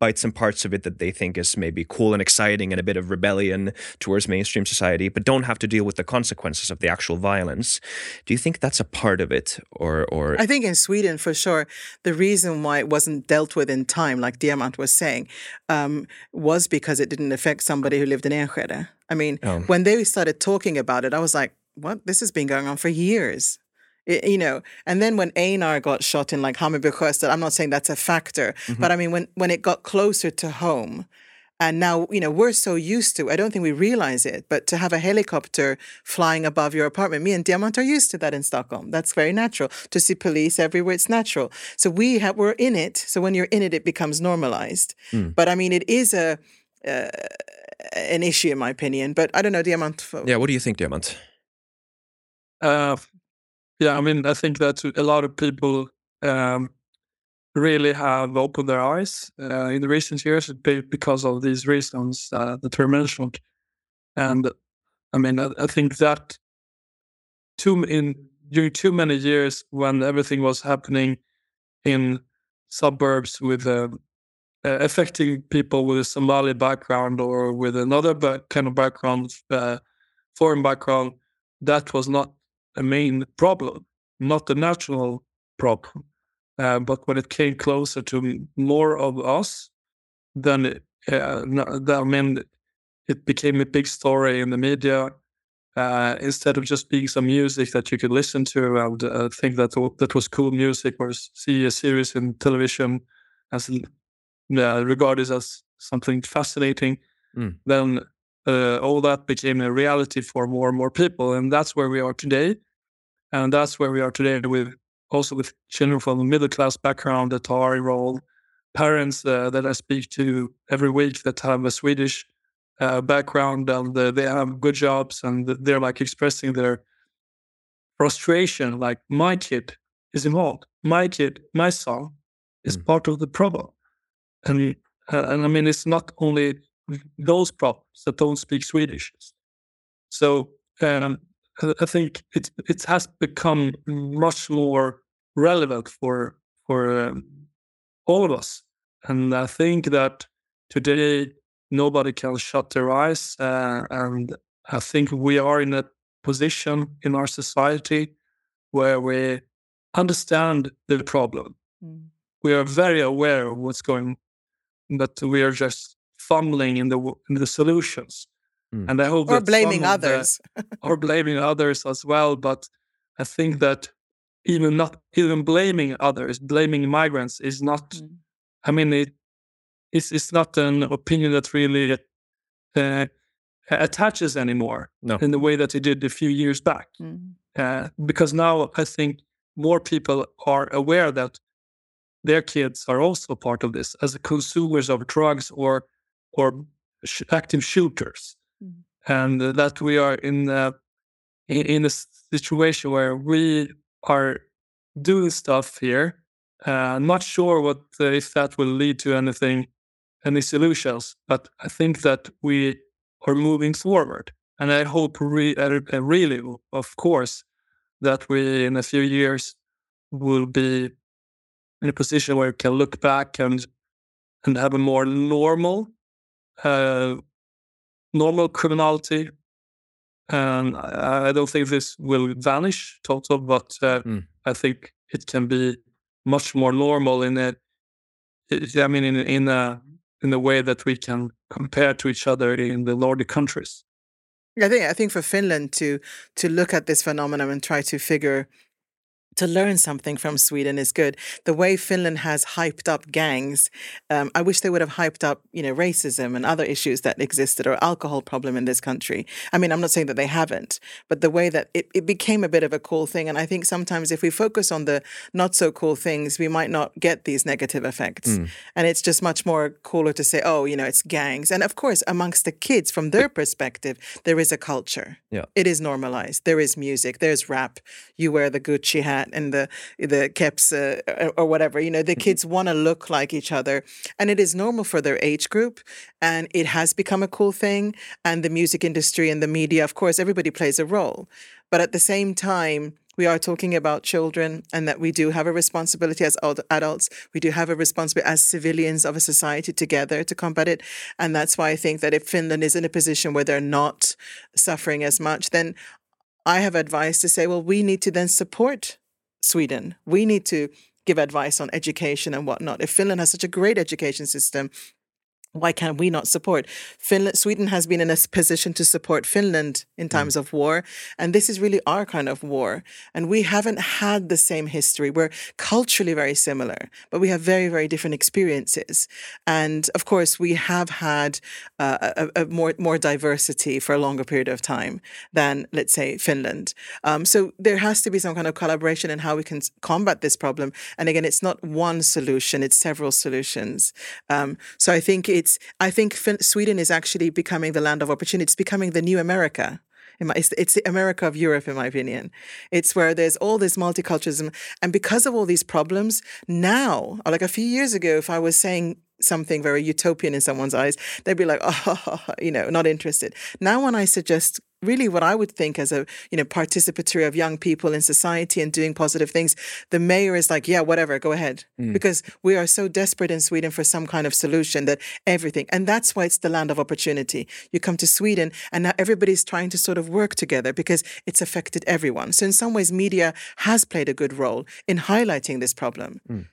bites and parts of it that they think is maybe cool and exciting and a bit of rebellion towards mainstream society, but don't have to deal with the consequences of the actual violence. Do you think that's a part of it, or or I think in Sweden, for sure, the reason why it wasn't dealt with in time, like Diamant was saying, um, was because it didn't affect somebody who lived in Enskede. I mean, Oh. when they started talking about it, I was like, what? This has been going on for years. I- you know, and then when Einar got shot in like Hammarby Sjöstad, I'm not saying that's a factor, but I mean when when it got closer to home, And now, you know, we're so used to, I don't think we realize it, but to have a helicopter flying above your apartment, me and Diamant are used to that in Stockholm. That's very natural. To see police everywhere, it's natural. So we have, we're in it. So when you're in it, it becomes normalized. Mm. But I mean, it is a, uh, an issue in my opinion. But I don't know, Diamant. Yeah, what do you think, Diamant? Uh, yeah, I mean, I think that a lot of people um, really have opened their eyes uh, in the recent years because of these reasons uh, that were mentioned. And I mean, I, I, think that too in during too many years when everything was happening in suburbs with uh, affecting people with a Somali background or with another kind of background, uh, foreign background, that was not a main problem, not the national problem. Uh, but when it came closer to more of us, then it, uh, I mean, it became a big story in the media. Uh, instead of just being some music that you could listen to and uh, think that that was cool music, or see a series in television as regarded as something fascinating, mm. then uh, all that became a reality for more and more people, and that's where we are today. And that's where we are today with also with children from a middle class background that are enrolled, parents uh, that I speak to every week that have a Swedish uh, background and uh, they have good jobs and they're like expressing their frustration. Like my kid is involved, my kid, my son is mm. part of the problem, and uh, and I mean it's not only those problems that don't speak Swedish. So um, I think it it has become much more relevant for for um, all of us, and I think that today nobody can shut their eyes, uh, and I think we are in a position in our society where we understand the problem. Mm. We are very aware of what's going, but we are just fumbling in the in the solutions. Mm. And I hope or blaming others, the, or blaming others as well. But I think that even not even blaming others, blaming migrants is not. Mm. I mean, it, it's it's not an opinion that really uh, attaches anymore no. in the way that it did a few years back. Mm. Uh, because now I think more people are aware that their kids are also part of this as consumers of drugs or or sh- active shooters and that we are in a, in a situation where we are doing stuff here. Uh, not sure what uh, if that will lead to anything, any solutions, but I think that we are moving forward, and I hope re- uh, really, of course, that we in a few years will be in a position where we can look back and and have a more normal uh, normal criminality. And I, don't think this will vanish total, but uh, mm. I think it can be much more normal in a, I mean, in in a in a way that we can compare to each other in the Nordic countries. I think I think for Finland to to look at this phenomenon and try to figure to learn something from Sweden is good. The way Finland has hyped up gangs, um, I wish they would have hyped up, you know, racism and other issues that existed or alcohol problem in this country. I mean, I'm not saying that they haven't, but the way that it, it became a bit of a cool thing. And I think sometimes if we focus on the not so cool things, we might not get these negative effects. Mm. And it's just much more cooler to say, oh, you know, it's gangs. And of course, amongst the kids, from their perspective, there is a culture. Yeah. It is normalized. There is music. There's rap. You wear the Gucci hat and the the keps uh, or whatever. You know, the mm-hmm. kids want to look like each other, and it is normal for their age group, and it has become a cool thing. And the music industry and the media, of course, everybody plays a role, but at the same time we are talking about children and that we do have a responsibility as adults. We do have a responsibility as civilians of a society together to combat it. And that's why I think that if Finland is in a position where they're not suffering as much, then I have advice to say, well, we need to then support Sweden. We need to give advice on education and whatnot. If Finland has such a great education system, why can we not support? Finland sweden has been in a position to support finland in mm. times mm. of war and this is really our kind of war. And we haven't had the same history. We're culturally very similar but we have very very different experiences. And of course we have had uh, a, a, more more diversity for a longer period of time than let's say finland. Um, so there has to be some kind of collaboration in how we can combat this problem. And again it's not one solution it's several solutions. Um, so i think it's I think Sweden is actually becoming the land of opportunity. It's becoming the new America. It's, it's the America of Europe, in my opinion. It's where there's all this multiculturalism. And because of all these problems, now, like a few years ago, if I was saying something very utopian in someone's eyes, they'd be like, oh, you know, not interested. Now, when I suggest really what I would think as a you know participatory of young people in society and doing positive things, the mayor is like, yeah, whatever, go ahead, mm. because we are so desperate in Sweden for some kind of solution that everything, and that's why it's the land of opportunity. You come to Sweden, and now everybody's trying to sort of work together because it's affected everyone. So in some ways, media has played a good role in highlighting this problem. Mm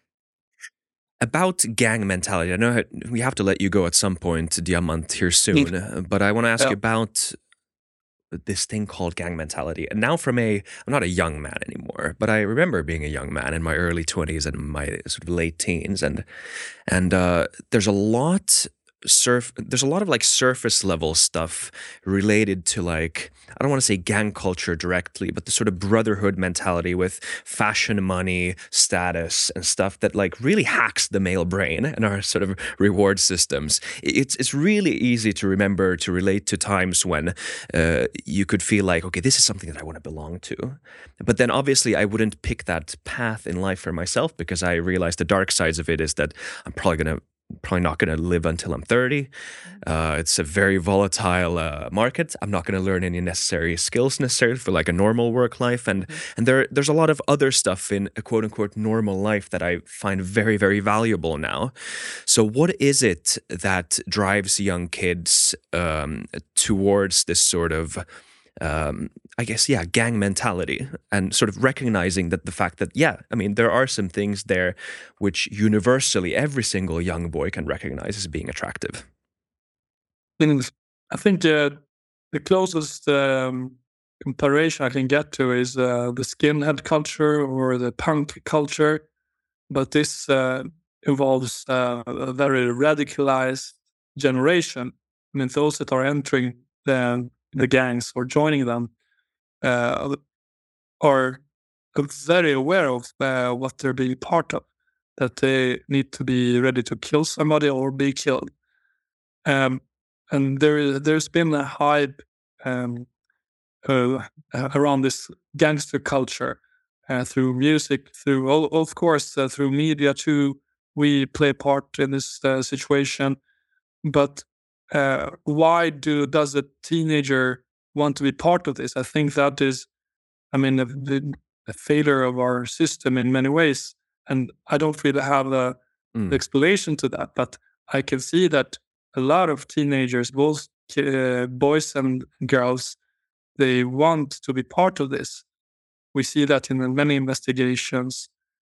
about gang mentality. I know we have to let you go at some point, Diamant, here soon, but I want to ask yeah. you about this thing called gang mentality. And now, from a, I'm not a young man anymore, but I remember being a young man in my early 20s and my sort of late teens, and and uh, there's a lot surf there's a lot of like surface level stuff related to like I don't want to say gang culture directly, but the sort of brotherhood mentality with fashion money, status, and stuff that like really hacks the male brain and our sort of reward systems. It's it's really easy to remember to relate to times when uh, you could feel like, okay, this is something that I want to belong to. But then obviously I wouldn't pick that path in life for myself because I realized the dark sides of it is that I'm probably gonna probably not going to live until I'm 30. Mm-hmm. Uh, it's a very volatile uh, market. I'm not going to learn any necessary skills necessarily for like a normal work life, and mm-hmm. and there there's a lot of other stuff in a quote unquote normal life that I find very very valuable now. So what is it that drives young kids um, towards this sort of um, I guess, yeah, gang mentality and sort of recognizing that the fact that, yeah, I mean, there are some things there which universally every single young boy can recognize as being attractive. I think the, the closest um, comparison I can get to is uh, the skinhead culture or the punk culture. But this uh, involves uh, a very radicalized generation. I mean, those that are entering the the gangs or joining them uh, are very aware of uh, what they're being part of, that they need to be ready to kill somebody or be killed. Um, and there, there's been a hype um, uh, around this gangster culture uh, through music, through, of course, uh, through media too. We play part in this uh, situation, but uh, why do does a teenager want to be part of this? I think that is, I mean, a, a failure of our system in many ways, and I don't really have a mm. explanation to that. But I can see that a lot of teenagers, both uh, boys and girls, they want to be part of this. We see that in many investigations,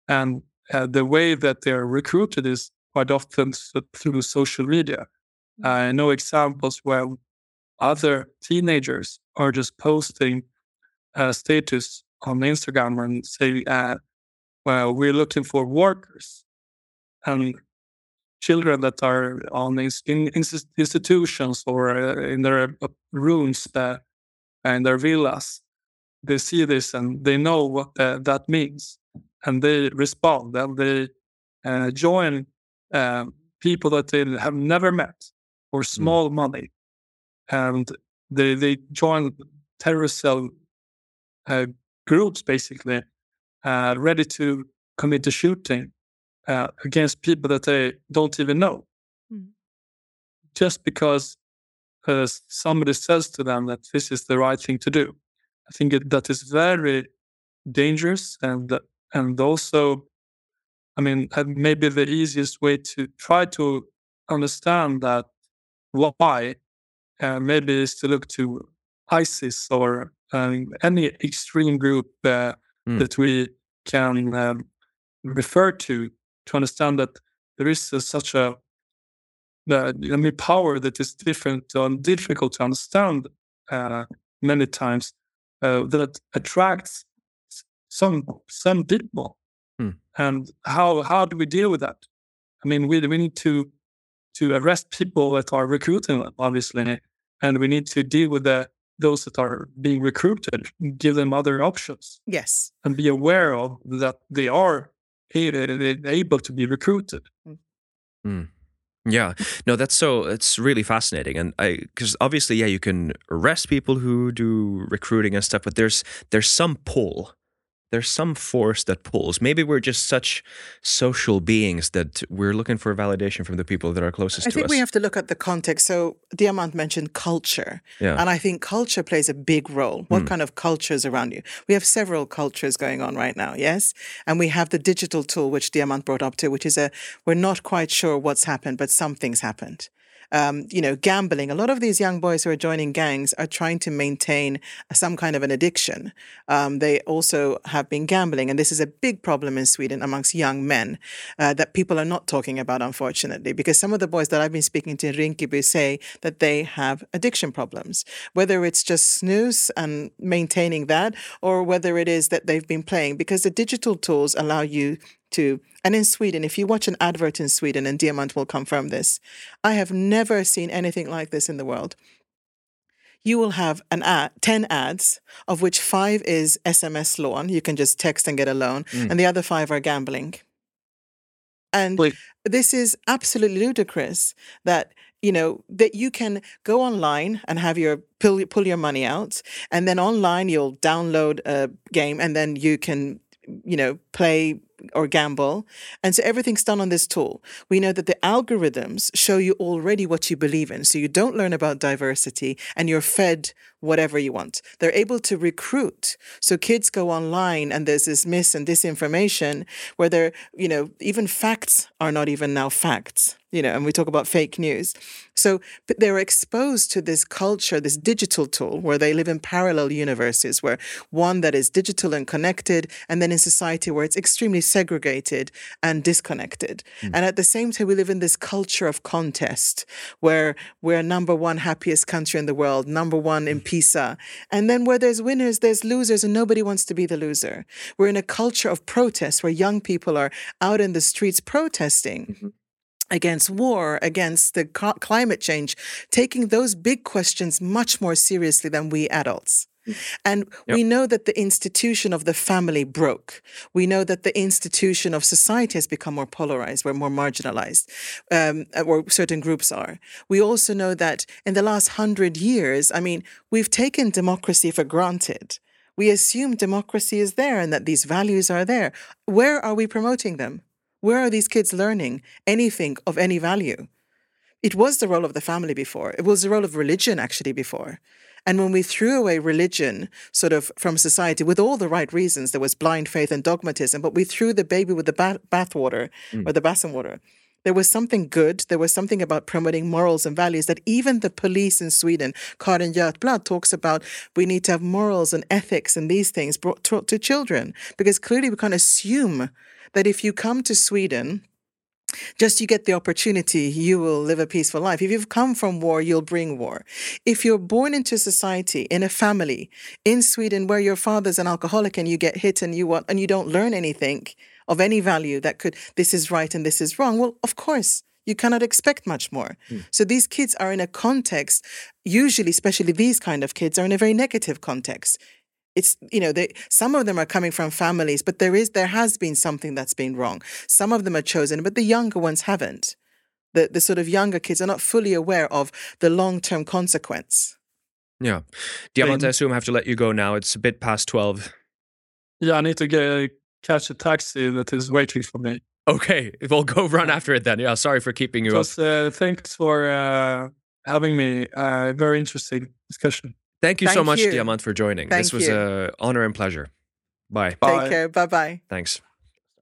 and uh, the way that they are recruited is quite often through social media. I know examples where other teenagers are just posting a status on Instagram and say, uh, well, we're looking for workers. And children that are on in institutions or uh, in their uh, rooms uh, and their villas, they see this and they know what that means. And they respond and they uh, join um, people that they have never met for mm. small mm. money, and they they join terrorist cell uh, groups basically, uh, ready to commit a shooting uh, against people that they don't even know, mm. just because uh, somebody says to them that this is the right thing to do. I think it, that is very dangerous and and also I mean, maybe the easiest way to try to understand that why, uh, maybe is to look to ISIS or um, any extreme group uh, mm. that we can um, refer to to understand that there is a, such a the I mean, power that is different and difficult to understand uh, many times uh, that attracts some some people. Hmm. And how how do we deal with that? I mean, we we need to to arrest people that are recruiting, obviously, and we need to deal with the those that are being recruited, give them other options, Yes. and be aware of that they are able to be recruited. Mm. Mm. Yeah, no, that's so it's really fascinating, and I because obviously, yeah, you can arrest people who do recruiting and stuff, but there's there's some pull, there's some force that pulls. Maybe we're just such social beings that we're looking for validation from the people that are closest I to us. I think we have to look at the context. So Diamant mentioned culture. yeah, And I think culture plays a big role. What hmm. kind of cultures around you? We have several cultures going on right now, yes? And we have the digital tool, which Diamant brought up to, which is a, we're not quite sure what's happened, but something's happened. Um, you know, gambling. A lot of these young boys who are joining gangs are trying to maintain some kind of an addiction. Um, they also have been gambling, and this is a big problem in Sweden amongst young men uh, that people are not talking about, unfortunately, because some of the boys that I've been speaking to in Rinkeby say that they have addiction problems, whether it's just snus and maintaining that, or whether it is that they've been playing, because the digital tools allow you to. And in Sweden, if you watch an advert in Sweden, and Diamant will confirm this, I have never seen anything like this in the world. You will have an ad, 10 ads, of which five is SMS loan. You can just text and get a loan, Mm. and the other five are gambling. And Wait. this is absolutely ludicrous that you know that you can go online and have your pull, pull your money out and then online you'll download a game and then you can you know play or gamble. And so everything's done on this tool. We know that the algorithms show you already what you believe in so you don't learn about diversity and you're fed whatever you want. They're able to recruit. So kids go online and there's this mis and disinformation where they're you know even facts are not even now facts you know and we talk about fake news. So but they're exposed to this culture this digital tool where they live in parallel universes where one that is digital and connected and then in society where it's extremely segregated and disconnected. Hmm. And at the same time we live in this culture of contest where we're number one happiest country in the world number one in hmm. pisa. And then where there's winners there's losers and nobody wants to be the loser. We're in a culture of protest where young people are out in the streets protesting mm-hmm. Against war, against the climate change, taking those big questions much more seriously than we adults. And we know that the institution of the family broke. We know that the institution of society has become more polarized, we're more marginalized, um, or certain groups are. We also know that in the last hundred years, I mean, we've taken democracy for granted. We assume democracy is there and that these values are there. Where are we promoting them? Where are these kids learning anything of any value? It was the role of the family before. It was the role of religion actually before. And when we threw away religion sort of from society with all the right reasons, there was blind faith and dogmatism, but we threw the baby with the bath bathwater mm. or the basin water. There was something good. There was something about promoting morals and values that even the police in Sweden, Carin Götblad, talks about. We need to have morals and ethics and these things brought to, to children because clearly we can't assume that if you come to Sweden just you get the opportunity, you will live a peaceful life. If you've come from war, you'll bring war. If you're born into society in a family in Sweden where your father's an alcoholic and you get hit and you want and you don't learn anything of any value that could this is right and this is wrong, well, of course. You cannot expect much more. Hmm. So these kids are in a context, usually, especially these kind of kids, are in a very negative context it's you know they some of them are coming from families but there is there has been something that's been wrong some of them are chosen but the younger ones haven't the the sort of younger kids are not fully aware of the long-term consequence yeah. Diamant, I Same. assume I have to let you go now. It's a bit past twelve. Yeah, I need to get, catch a taxi that is waiting for me. Okay, we'll go run after it then. Yeah, sorry for keeping you up. Uh, thanks for uh, having me. Uh, very interesting discussion. Thank you so much, you. Diamant, for joining. this was you. a honor and pleasure. Bye. Bye. take care bye-bye Thanks.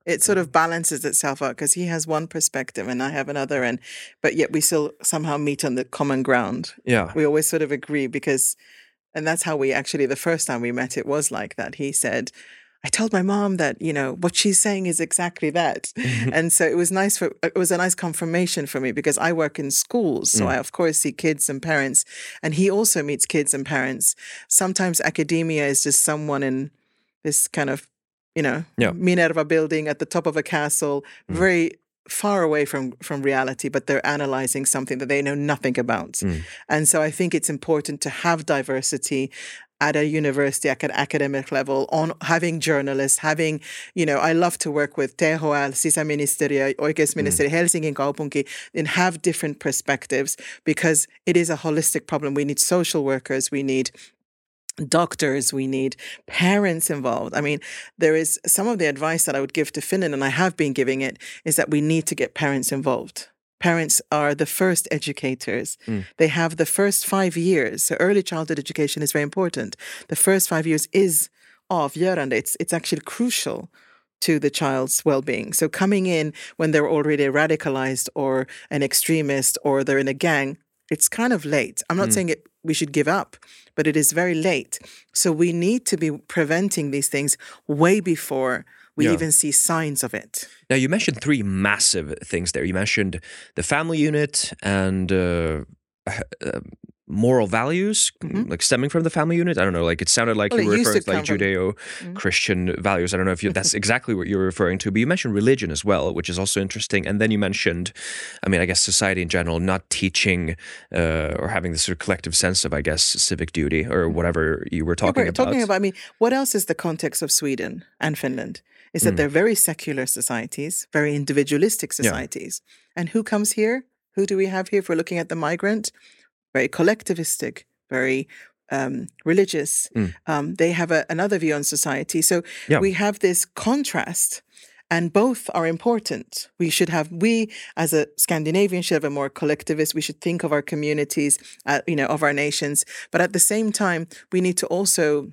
it sort of balances itself out because he has one perspective and i have another and but yet we still somehow meet on the common ground Yeah. we always sort of agree because and that's how we actually the first time we met it was like that he said I told my mom that, you know, what she's saying is exactly that. Mm-hmm. and so it was nice for, it was a nice confirmation for me because I work in schools. So Mm. I, of course, see kids and parents. And he also meets kids and parents. Sometimes academia is just someone in this kind of, you know, Yeah. Minerva building at the top of a castle, Mm. very far away from from reality but they're analyzing something that they know nothing about Mm. and so i think it's important to have diversity at a university at an academic level on having journalists having you know i love to work with THL sisäministeriö oikeusministeriö mm. helsingin kaupunki and have different perspectives because it is a holistic problem we need social workers we need doctors, we need parents involved. I mean, there is some of the advice that I would give to Finland, and I have been giving it, is that we need to get parents involved. Parents are the first educators. Mm. They have the first five years. So early childhood education is very important. The first five years is of avgörande. It's it's actually crucial to the child's well-being. So coming in when they're already radicalized or an extremist or they're in a gang, it's kind of late. I'm not mm. saying it we should give up, but it is very late. So we need to be preventing these things way before we Yeah. even see signs of it. Now, you mentioned three massive things there. You mentioned the family unit and uh, uh, moral values, like stemming from the family unit. I don't know, like it sounded like Mm-hmm. Well, you were referring to like from- Mm-hmm. Judeo Christian values. I don't know if you, that's exactly what you're referring to, but you mentioned religion as well, which is also interesting. And then you mentioned, I mean, I guess society in general not teaching uh, or having this sort of collective sense of, I guess, civic duty or whatever you were talking We're about. talking about. I mean, what else is the context of Sweden and Finland? Is that they're very secular societies, very individualistic societies. And who comes here? Who do we have here? If we're looking at the migrant, very collectivistic, very um, religious. Um, they have a, another view on society. So Yeah. we have this contrast. And both are important. We should have, we as a Scandinavian should have a more collectivist. We should think of our communities, uh, you know, of our nations. But at the same time, we need to also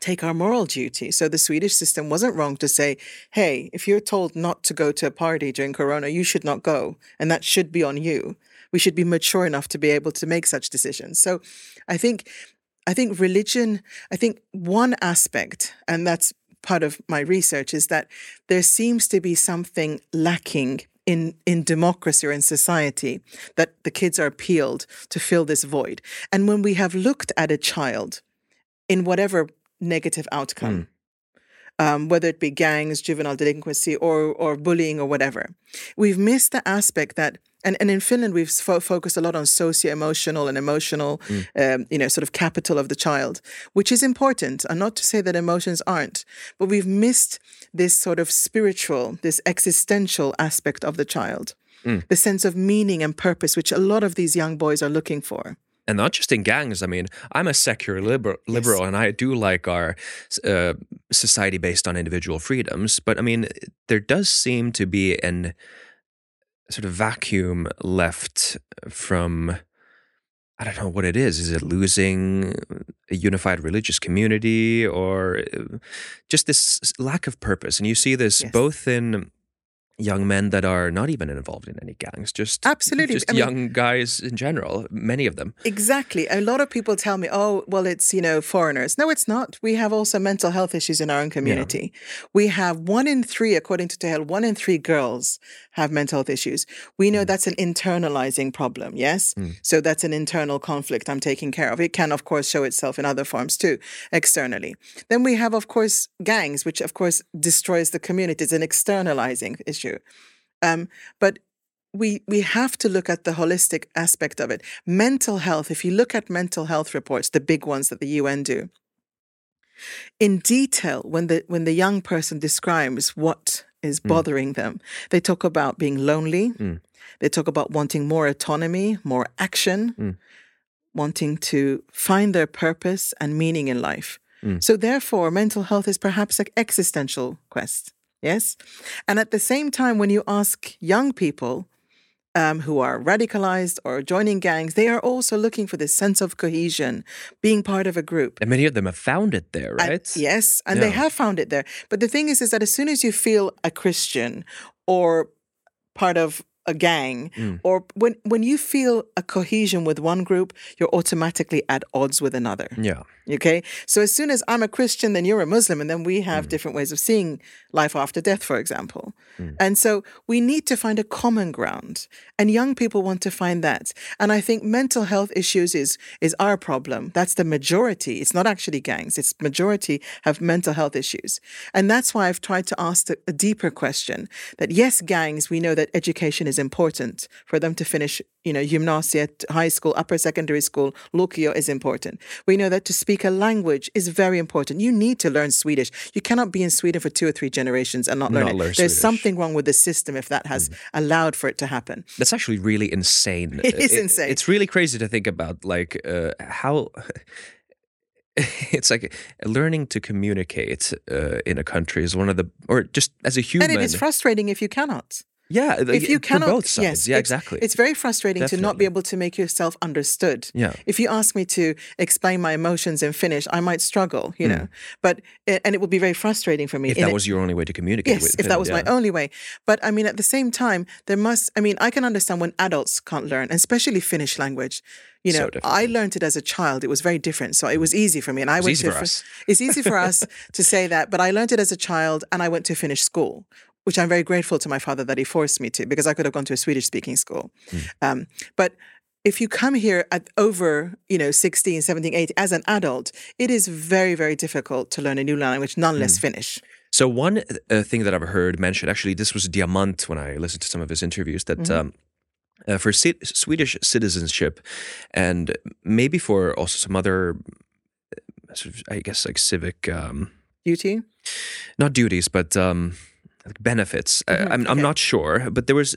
take our moral duty. So the Swedish system wasn't wrong to say, hey, if you're told not to go to a party during Corona, you should not go. And that should be on you. We should be mature enough to be able to make such decisions. So I think I think religion, I think one aspect, and that's part of my research, is that there seems to be something lacking in, in democracy or in society that the kids are appealed to fill this void. And when we have looked at a child in whatever negative outcome, um, whether it be gangs, juvenile delinquency, or or bullying, or whatever, we've missed the aspect that. And, and in Finland, we've fo- focused a lot on socio-emotional and emotional, um, you know, sort of capital of the child, which is important. And not to say that emotions aren't, but we've missed this sort of spiritual, this existential aspect of the child, the sense of meaning and purpose, which a lot of these young boys are looking for. And not just in gangs. I mean, I'm a secular liberal, liberal and I do like our uh, society based on individual freedoms. But I mean, there does seem to be an sort of vacuum left from. I don't know what it is. Is it losing a unified religious community or uh, just this lack of purpose? And you see this Yes. both in young men that are not even involved in any gangs, just Absolutely. just I mean- young guys in general. Many of them. Exactly. A lot of people tell me, oh, well, it's, you know, foreigners. No, it's not. We have also mental health issues in our own community. We have one in three, according to THL, one in three girls have mental health issues. We know that's an internalizing problem, yes? So that's an internal conflict I'm taking care of. It can, of course, show itself in other forms too, externally. Then we have, of course, gangs, which, of course, destroys the community. It's an externalizing issue. Um, but we we have to look at the holistic aspect of it. Mental health, if you look at mental health reports, the big ones that the UN do, in detail, when the when the young person describes what is mm. bothering them, they talk about being lonely. Mm. They talk about wanting more autonomy, more action, mm. wanting to find their purpose and meaning in life. So therefore, mental health is perhaps an existential quest. Yes. And at the same time, when you ask young people um, who are radicalized or joining gangs, they are also looking for this sense of cohesion, being part of a group. And many of them have found it there, And- right? yes, and they have found it there. But the thing is, is that as soon as you feel a Christian or part of a gang or when when you feel a cohesion with one group you're automatically at odds with another. Yeah. okay? So as soon as i'm a christian then you're a muslim and then we have Mm. different ways of seeing life after death for example. And so we need to find a common ground and young people want to find that. And i think mental health issues is is our problem. That's the majority. It's not actually gangs. It's majority have mental health issues. And that's why i've tried to ask a, a deeper question that yes gangs we know that education is important for them to finish you know gymnasiet high school upper secondary school lukio is important we know that to speak a language is very important you need to learn swedish you cannot be in sweden for two or three generations and not learn Not it learn there's Swedish. something wrong with the system if that has allowed for it to happen That's actually really insane. It is insane. It's really crazy to think about, like uh, how it's like learning to communicate uh, in a country is one of the, or just as a human. and it is frustrating if you cannot yeah, if you cannot both sides. yes yeah, it's- exactly. it's very frustrating to not be able to make yourself understood Yeah. if you ask me to explain my emotions in finnish i might struggle you know but and it would be very frustrating for me Hmm. if that a- was your only way to communicate Yes, with if that was Finland, my only way. But I mean, at the same time, there must, I mean, I can understand when adults can't learn, especially Finnish language. You know, difficult. I learned it as a child. It was very different. So it was easy for me. And I went to, it's easy for us to say that, but I learned it as a child and I went to Finnish school, which I'm very grateful to my father that he forced me to because I could have gone to a Swedish speaking school. Um, but if you come here at over, you know, 16, 17, 18, as an adult, it is very, very difficult to learn a new language, nonetheless Finnish. So one uh, thing that I've heard mentioned, actually, this was Diamant when I listened to some of his interviews, that Mm-hmm. um, uh, for ci- Swedish citizenship, and maybe for also some other, uh, sort of, I guess, like civic, um, Duty. not duties, but um, like benefits. I, I'm, I'm Mm-hmm. okay. not sure, but there was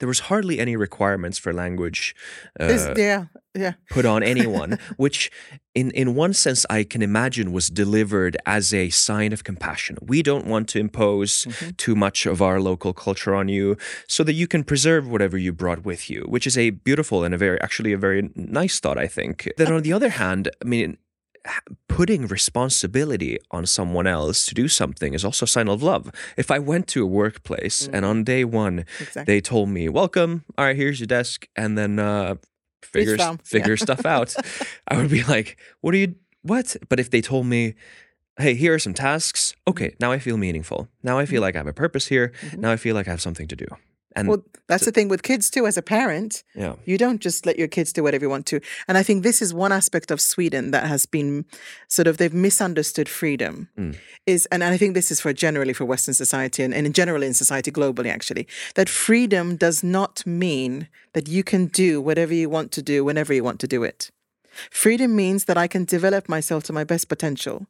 there was hardly any requirements for language uh, yeah, yeah. put on anyone, which in, in one sense I can imagine was delivered as a sign of compassion. We don't want to impose Mm-hmm. too much of our local culture on you so that you can preserve whatever you brought with you, which is a beautiful and a very actually a very nice thought, I think. Then on the other hand, I mean putting responsibility on someone else to do something is also a sign of love. If I went to a workplace and on day one Mm. Exactly. they told me, "Welcome, all right, here's your desk," and then uh, figure figure stuff out, I would be like, "What are you? What?" But if they told me, "Hey, here are some tasks," okay, now I feel meaningful. Now I feel like I have a purpose here. Now I feel like I have something to do. And. Well, that's the thing with kids too. As a parent, yeah, you don't just let your kids do whatever you want to. And I think this is one aspect of Sweden that has been sort of they've misunderstood freedom. Mm. Is and I think this is for generally for Western society and, and in general in society globally actually that freedom does not mean that you can do whatever you want to do whenever you want to do it. Freedom means that I can develop myself to my best potential.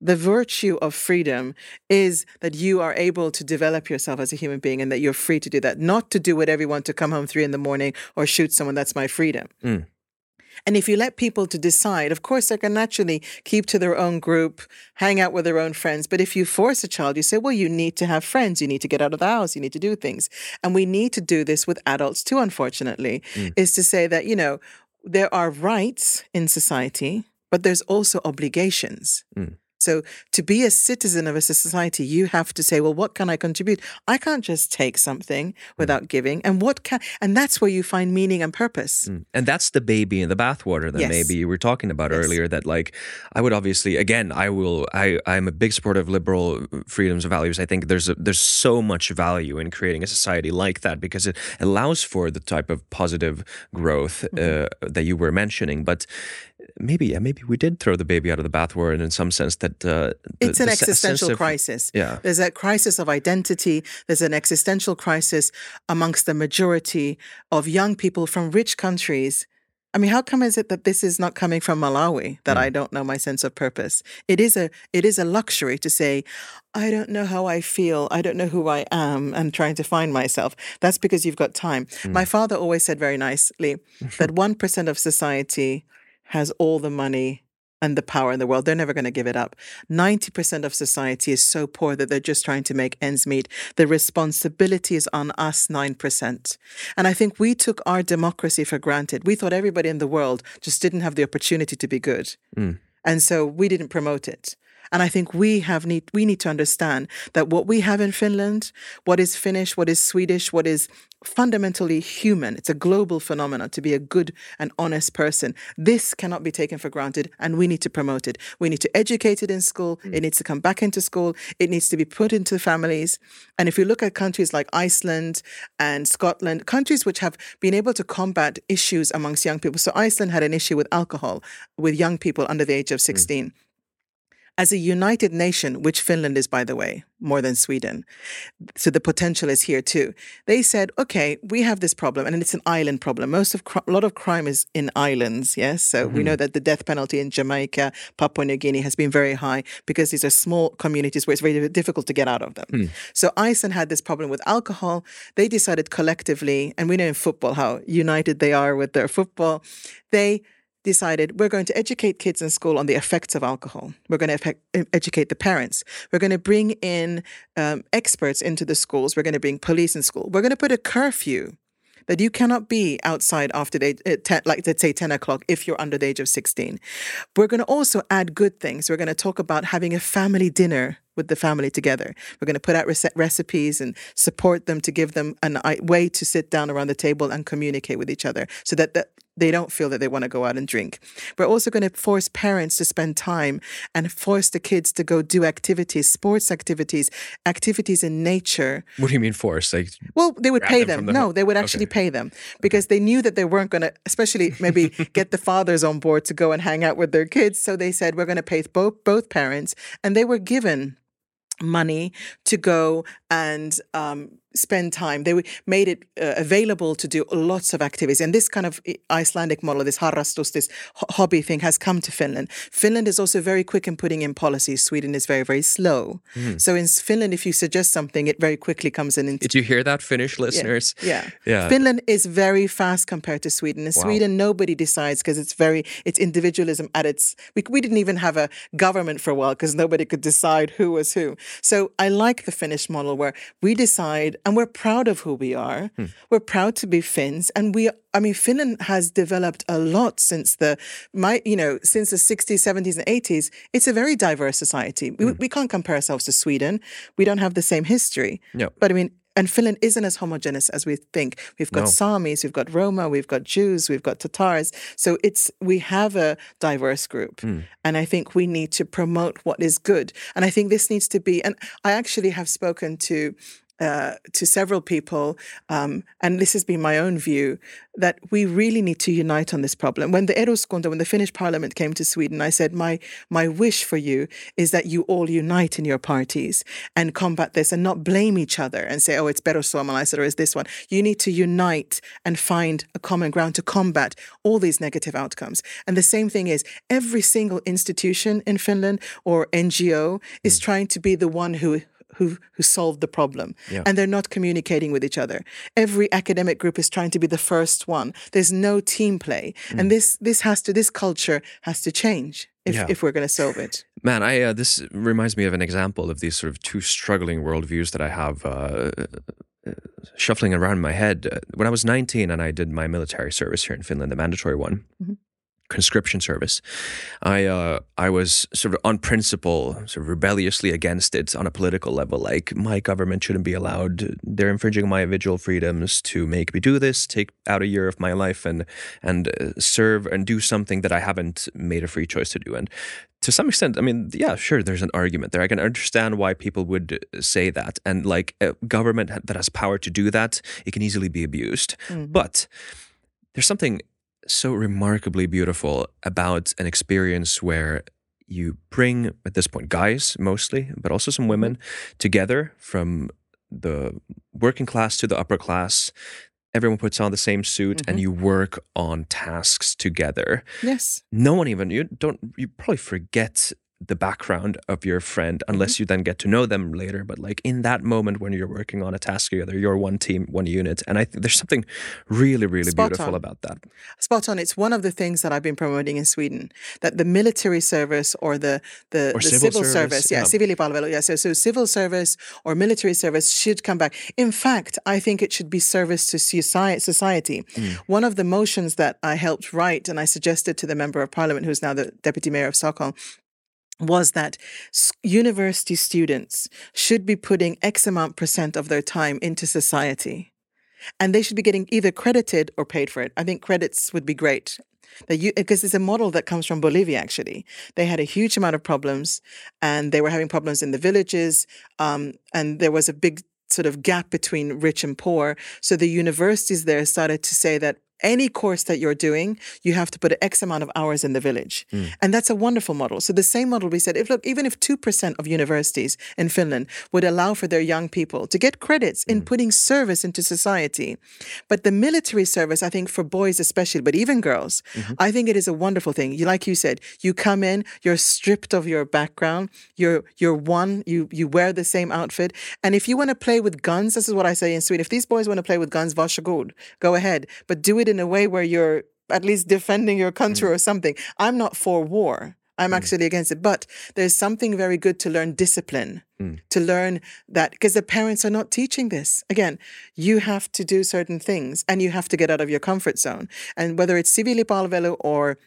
The virtue of freedom is that you are able to develop yourself as a human being and that you're free to do that, not to do whatever you want to come home three in the morning or shoot someone. That's my freedom. Mm. And if you let people to decide, of course, they can naturally keep to their own group, hang out with their own friends. But if you force a child, you say, well, you need to have friends. You need to get out of the house. You need to do things. And we need to do this with adults too, unfortunately, mm. is to say that, you know, there are rights in society, but there's also obligations. Mm. So to be a citizen of a society, you have to say, well, what can I contribute? I can't just take something without giving. And what can and that's where you find meaning and purpose. and that's the baby in the bathwater that Yes. maybe you were talking about Yes. earlier. That like, I would obviously again, I will. I I'm a big supporter of liberal freedoms and values. I think there's a, there's so much value in creating a society like that because it allows for the type of positive growth Mm-hmm. uh, that you were mentioning. But maybe yeah, maybe we did throw the baby out of the bathwater, and in some sense that uh, the- It's an the se- sense existential of- crisis. Yeah. There's a crisis of identity. There's an existential crisis amongst the majority of young people from rich countries. I mean, how come is it that this is not coming from Malawi that I don't know my sense of purpose? It is a it is a luxury to say, I don't know how I feel. I don't know who I am. I'm trying to find myself. That's because you've got time. My father always said very nicely that 1% of society has all the money and the power in the world. They're never going to give it up. 90% of society is so poor that they're just trying to make ends meet. The responsibility is on us, 9%. And I think we took our democracy for granted. We thought everybody in the world just didn't have the opportunity to be good. Mm. And so we didn't promote it. And I think we have need we need to understand that what we have in Finland, what is Finnish, what is Swedish, what is fundamentally human. It's a global phenomenon to be a good and honest person. This cannot be taken for granted and we need to promote it. We need to educate it in school. Mm. It needs to come back into school. It needs to be put into families. And if you look at countries like Iceland and Scotland, countries which have been able to combat issues amongst young people. So Iceland had an issue with alcohol with young people under the age of 16. Mm as a united nation, which Finland is, by the way, more than Sweden. So the potential is here too. They said, okay, we have this problem, and it's an island problem. Most of a lot of crime is in islands. Yes, so mm-hmm. we know that the death penalty in Jamaica, Papua New Guinea has been very high because these are small communities where it's very difficult to get out of them. Mm. So Iceland had this problem with alcohol. They decided collectively, and we know in football how united they are with their football. They decided we're going to educate kids in school on the effects of alcohol. We're going to educate the parents. We're going to bring in um, experts into the schools. We're going to bring police in school. We're going to put a curfew that you cannot be outside after the, uh, 10, like let's say 10 o'clock if you're under the age of 16. We're going to also add good things. We're going to talk about having a family dinner with the family together. We're going to put out recipes and support them to give them a way to sit down around the table and communicate with each other so that the, they don't feel that they want to go out and drink. We're also going to force parents to spend time and force the kids to go do activities, sports activities, activities in nature. What do you mean force? Like well, they would pay them. them. The no, they would actually okay. pay them because they knew that they weren't going to, especially maybe get the fathers on board to go and hang out with their kids. So they said we're going to pay both both parents, and they were given money to go and um, spend time. They made it uh, available to do lots of activities. And this kind of Icelandic model, this harrastus, this hobby thing has come to Finland. Finland is also very quick in putting in policies. Sweden is very, very slow. Mm. So in Finland, if you suggest something, it very quickly comes in. Did you hear that, Finnish listeners? Yeah. yeah. yeah. Finland is very fast compared to Sweden. In wow. Sweden, nobody decides because it's very, it's individualism at its, we, we didn't even have a government for a while because nobody could decide who was who. So I like the Finnish model where we decide and we're proud of who we are. Hmm. We're proud to be Finns, and we. I mean, Finland has developed a lot since the my you know since the 60s, 70s, and 80s. It's a very diverse society. Hmm. We, we can't compare ourselves to Sweden. We don't have the same history. No. But I mean, and Finland isn't as homogeneous as we think. We've got no. Samis, we've got Roma, we've got Jews, we've got Tatars. So it's we have a diverse group, mm. and I think we need to promote what is good. And I think this needs to be. And I actually have spoken to uh, to several people, um, and this has been my own view, that we really need to unite on this problem. When the Eduskunta, when the Finnish parliament came to Sweden, I said, my, my wish for you is that you all unite in your parties and combat this and not blame each other and say, oh, it's perussuomalaiset or is this one. You need to unite and find a common ground to combat all these negative outcomes. And the same thing is every single institution in Finland or NGO is mm. trying to be the one who who who solved the problem. Yeah. and they're not communicating with each other. Every academic group is trying to be the first one. There's no team play. Mm. and this this has to this culture has to change if, yeah. if we're going to solve it. Man i uh, this reminds me of an example of these sort of two struggling worldviews that i have uh, uh shuffling around in my head. Uh, when i was 19 and i did my military service here in finland the mandatory one mm-hmm conscription service. I uh, I was sort of on principle, sort of rebelliously against it on a political level. Like my government shouldn't be allowed; they're infringing my individual freedoms to make me do this, take out a year of my life, and and uh, serve and do something that I haven't made a free choice to do. And to some extent, I mean, yeah, sure, there's an argument there. I can understand why people would say that, and like a government that has power to do that, it can easily be abused. Mm-hmm. But there's something so remarkably beautiful about an experience where you bring at this point guys mostly but also some women mm-hmm. together from the working class to the upper class everyone puts on the same suit mm-hmm. and you work on tasks together yes no one even you don't you probably forget the background of your friend unless mm-hmm. you then get to know them later but like in that moment when you're working on a task together you're one team one unit and i think there's something really really Spot beautiful on. about that Spot on it's one of the things that i've been promoting in sweden that the military service or the the, or the civil, civil, service, service yeah, yeah yeah so, so civil service or military service should come back in fact i think it should be service to society mm. one of the motions that i helped write and i suggested to the member of parliament who's now the deputy mayor of stockholm was that university students should be putting X amount percent of their time into society. And they should be getting either credited or paid for it. I think credits would be great. Because it's a model that comes from Bolivia actually. They had a huge amount of problems and they were having problems in the villages. Um, and there was a big sort of gap between rich and poor. So the universities there started to say that any course that you're doing, you have to put X amount of hours in the village. Hmm. And that's a wonderful model. So the same model we said, if look, even if 2% of universities in Finland would allow for their young people to get credits in hmm. putting service into society. But the military service, I think for boys especially, but even girls, mm-hmm. I think it is a wonderful thing. You like you said, you come in, you're stripped of your background, you're you're one, you you wear the same outfit. And if you want to play with guns, this is what I say in Sweden. If these boys want to play with guns, varsågod, go ahead. But do it in a way where you're at least defending your country mm. or something. I'm not for war. I'm mm. actually against it. But there's something very good to learn discipline, mm. to learn that because the parents are not teaching this. Again, you have to do certain things and you have to get out of your comfort zone. And whether it's siviilipalvelu or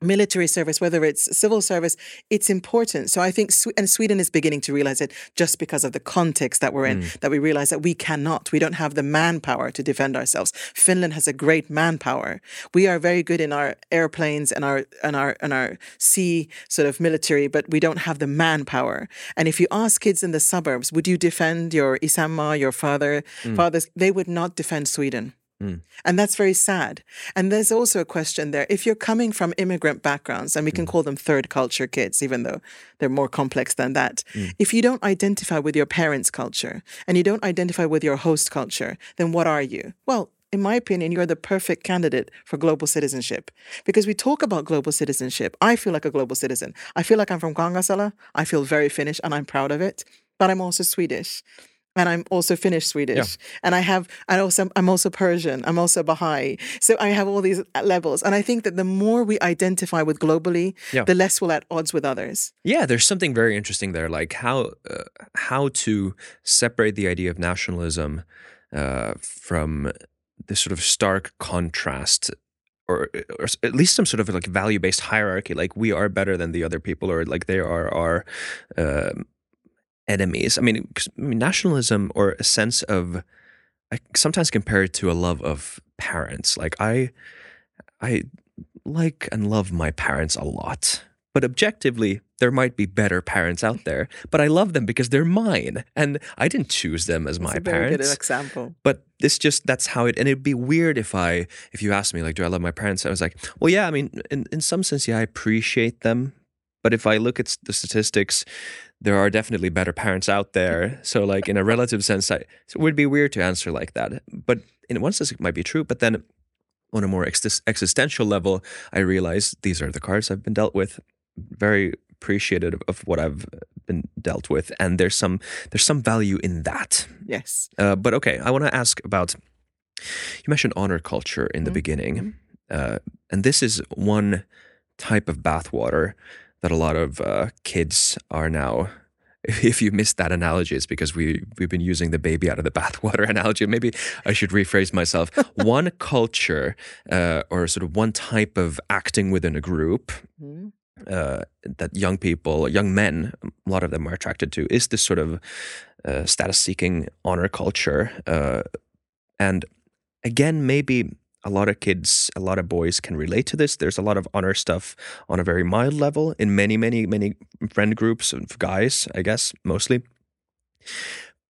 military service, whether it's civil service, it's important. So I think, and Sweden is beginning to realize it just because of the context that we're in, mm. that we realize that we cannot, we don't have the manpower to defend ourselves. Finland has a great manpower. We are very good in our airplanes and our and our and our sea sort of military, but we don't have the manpower. And if you ask kids in the suburbs, would you defend your isama, your father, mm. fathers? They would not defend Sweden. Mm. And that's very sad. And there's also a question there. If you're coming from immigrant backgrounds, and we can mm. call them third culture kids, even though they're more complex than that, mm. if you don't identify with your parents' culture and you don't identify with your host culture, then what are you? Well, in my opinion, you're the perfect candidate for global citizenship because we talk about global citizenship. I feel like a global citizen. I feel like I'm from Kangasala. I feel very Finnish and I'm proud of it, but I'm also Swedish. And I'm also Finnish Swedish, and I have, I also, I'm also Persian. I'm also Baha'i. So I have all these levels, and I think that the more we identify with globally, Yeah. the less we're at odds with others. Yeah, there's something very interesting there, like how uh, how to separate the idea of nationalism uh, from this sort of stark contrast, or, or at least some sort of like value-based hierarchy. Like we are better than the other people, or like they are our um enemies. I mean, 'cause, I mean, nationalism or a sense of I sometimes compare it to a love of parents. Like I, I like and love my parents a lot. But objectively, there might be better parents out there. But I love them because they're mine. And I didn't choose them as my a very good parents. example. But this just that's how it and it'd be weird if I if you asked me like, do I love my parents? I was like, well yeah, I mean, in, in some sense, yeah, I appreciate them. But if I look at the statistics, there are definitely better parents out there. So like in a relative sense, I, it would be weird to answer like that. But in one sense, it might be true. But then on a more ex- existential level, I realize these are the cards I've been dealt with. Very appreciative of what I've been dealt with, and there's some there's some value in that. Yes. Uh, but okay, I want to ask about. You mentioned honor culture in the beginning, uh, and this is one type of bathwater that a lot of uh, kids are now. If you missed that analogy, it's because we we've been using the baby out of the bathwater analogy. Maybe I should rephrase myself. one culture, uh, or sort of one type of acting within a group, Mhm. uh, that young people, young men, a lot of them are attracted to, is this sort of uh, status-seeking honor culture. Uh, and again, maybe a lot of kids, a lot of boys can relate to this. There's a lot of honor stuff on a very mild level in many, many, many friend groups of guys, I guess, mostly.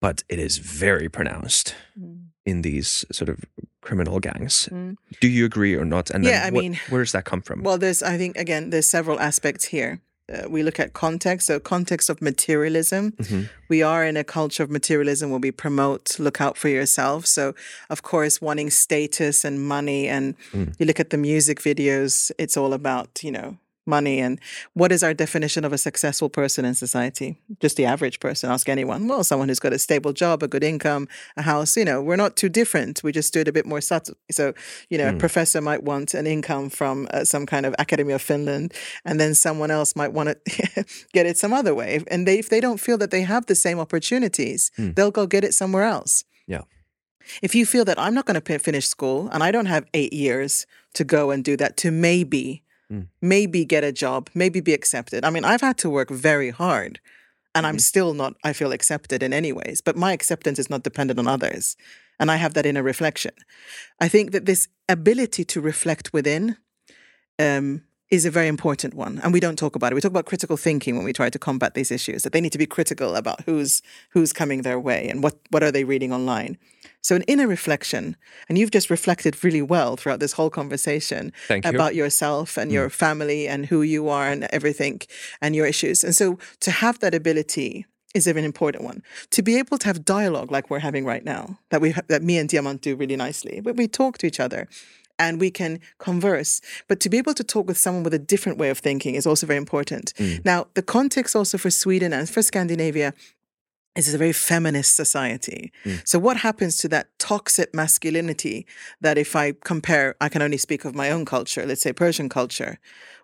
But it is very pronounced Mm. in these sort of criminal gangs. Mm. Do you agree or not? And then Yeah, I what- mean- where does that come from? Well, there's, I think, again, there's several aspects here. Uh, we look at context, so context of materialism. Mhm. We are in a culture of materialism where we promote look out for yourself. So, of course, wanting status and money, and Mm. you look at the music videos, it's all about, you know, money. And what is our definition of a successful person in society? Just the average person. Ask anyone. Well, someone who's got a stable job, a good income, a house. You know, we're not too different. We just do it a bit more subtle. So, you know, a professor might want an income from uh, some kind of Academy of Finland, and then someone else might want to get it some other way. And they, if they don't feel that they have the same opportunities, they'll go get it somewhere else. Yeah. If you feel that I'm not going to finish school and I don't have eight years to go and do that to maybe maybe get a job, maybe be accepted. I mean, I've had to work very hard and I'm still not, I feel accepted in any ways, but my acceptance is not dependent on others. And I have that inner reflection. I think that this ability to reflect within um, is a very important one, and we don't talk about it. We talk about critical thinking when we try to combat these issues. That they need to be critical about who's who's coming their way and what what are they reading online. So an inner reflection, and you've just reflected really well throughout this whole conversation you. about yourself and hmm. your family and who you are and everything and your issues. And so to have that ability is an important one. To be able to have dialogue like we're having right now, that we that me and Diamant do really nicely, but we talk to each other and we can converse. But to be able to talk with someone with a different way of thinking is also very important. Mm. Now, the context also for Sweden and for Scandinavia is a very feminist society. Mm. So what happens to that toxic masculinity that if I compare, I can only speak of my own culture, let's say Persian culture,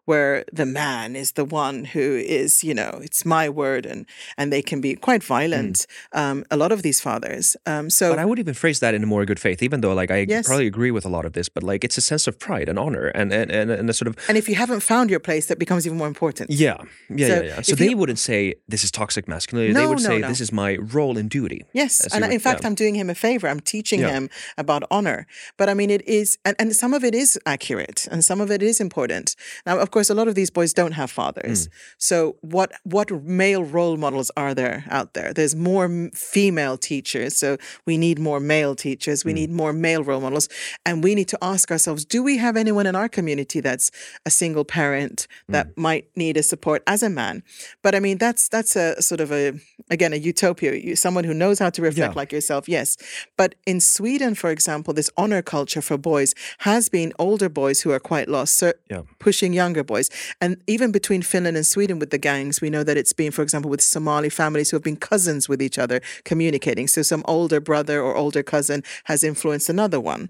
where the man is the one who is, you know, it's my word and and they can be quite violent. Um, a lot of these fathers. Um, so But I would even phrase that in a more good faith, even though like I Yes. probably agree with a lot of this, but like it's a sense of pride and honor and and, and, and a sort of and if you haven't found your place, that becomes even more important. yeah, yeah, So yeah, yeah. So they you- wouldn't say this is toxic masculinity. they No, would no, say no. this is my role and duty. Yes, and you in fact, yeah. I'm doing him a favor. I'm teaching Yeah. him about honor. But I mean, it is, and, and some of it is accurate, and some of it is important. Now, of course, a lot of these boys don't have fathers. Mm. So, what what male role models are there out there? There's more female teachers, so we need more male teachers. Mm. We need more male role models, and we need to ask ourselves: Do we have anyone in our community that's a single parent that Mm. might need a support as a man? But I mean, that's that's a sort of a again a utopia. You, someone who knows how to reflect Yeah. like yourself, yes. But in Sweden, for example, this honor culture for boys has been older boys who are quite lost, so Yeah. pushing younger boys. And even between Finland and Sweden with the gangs, we know that it's been, for example, with Somali families who have been cousins with each other communicating. So some older brother or older cousin has influenced another one.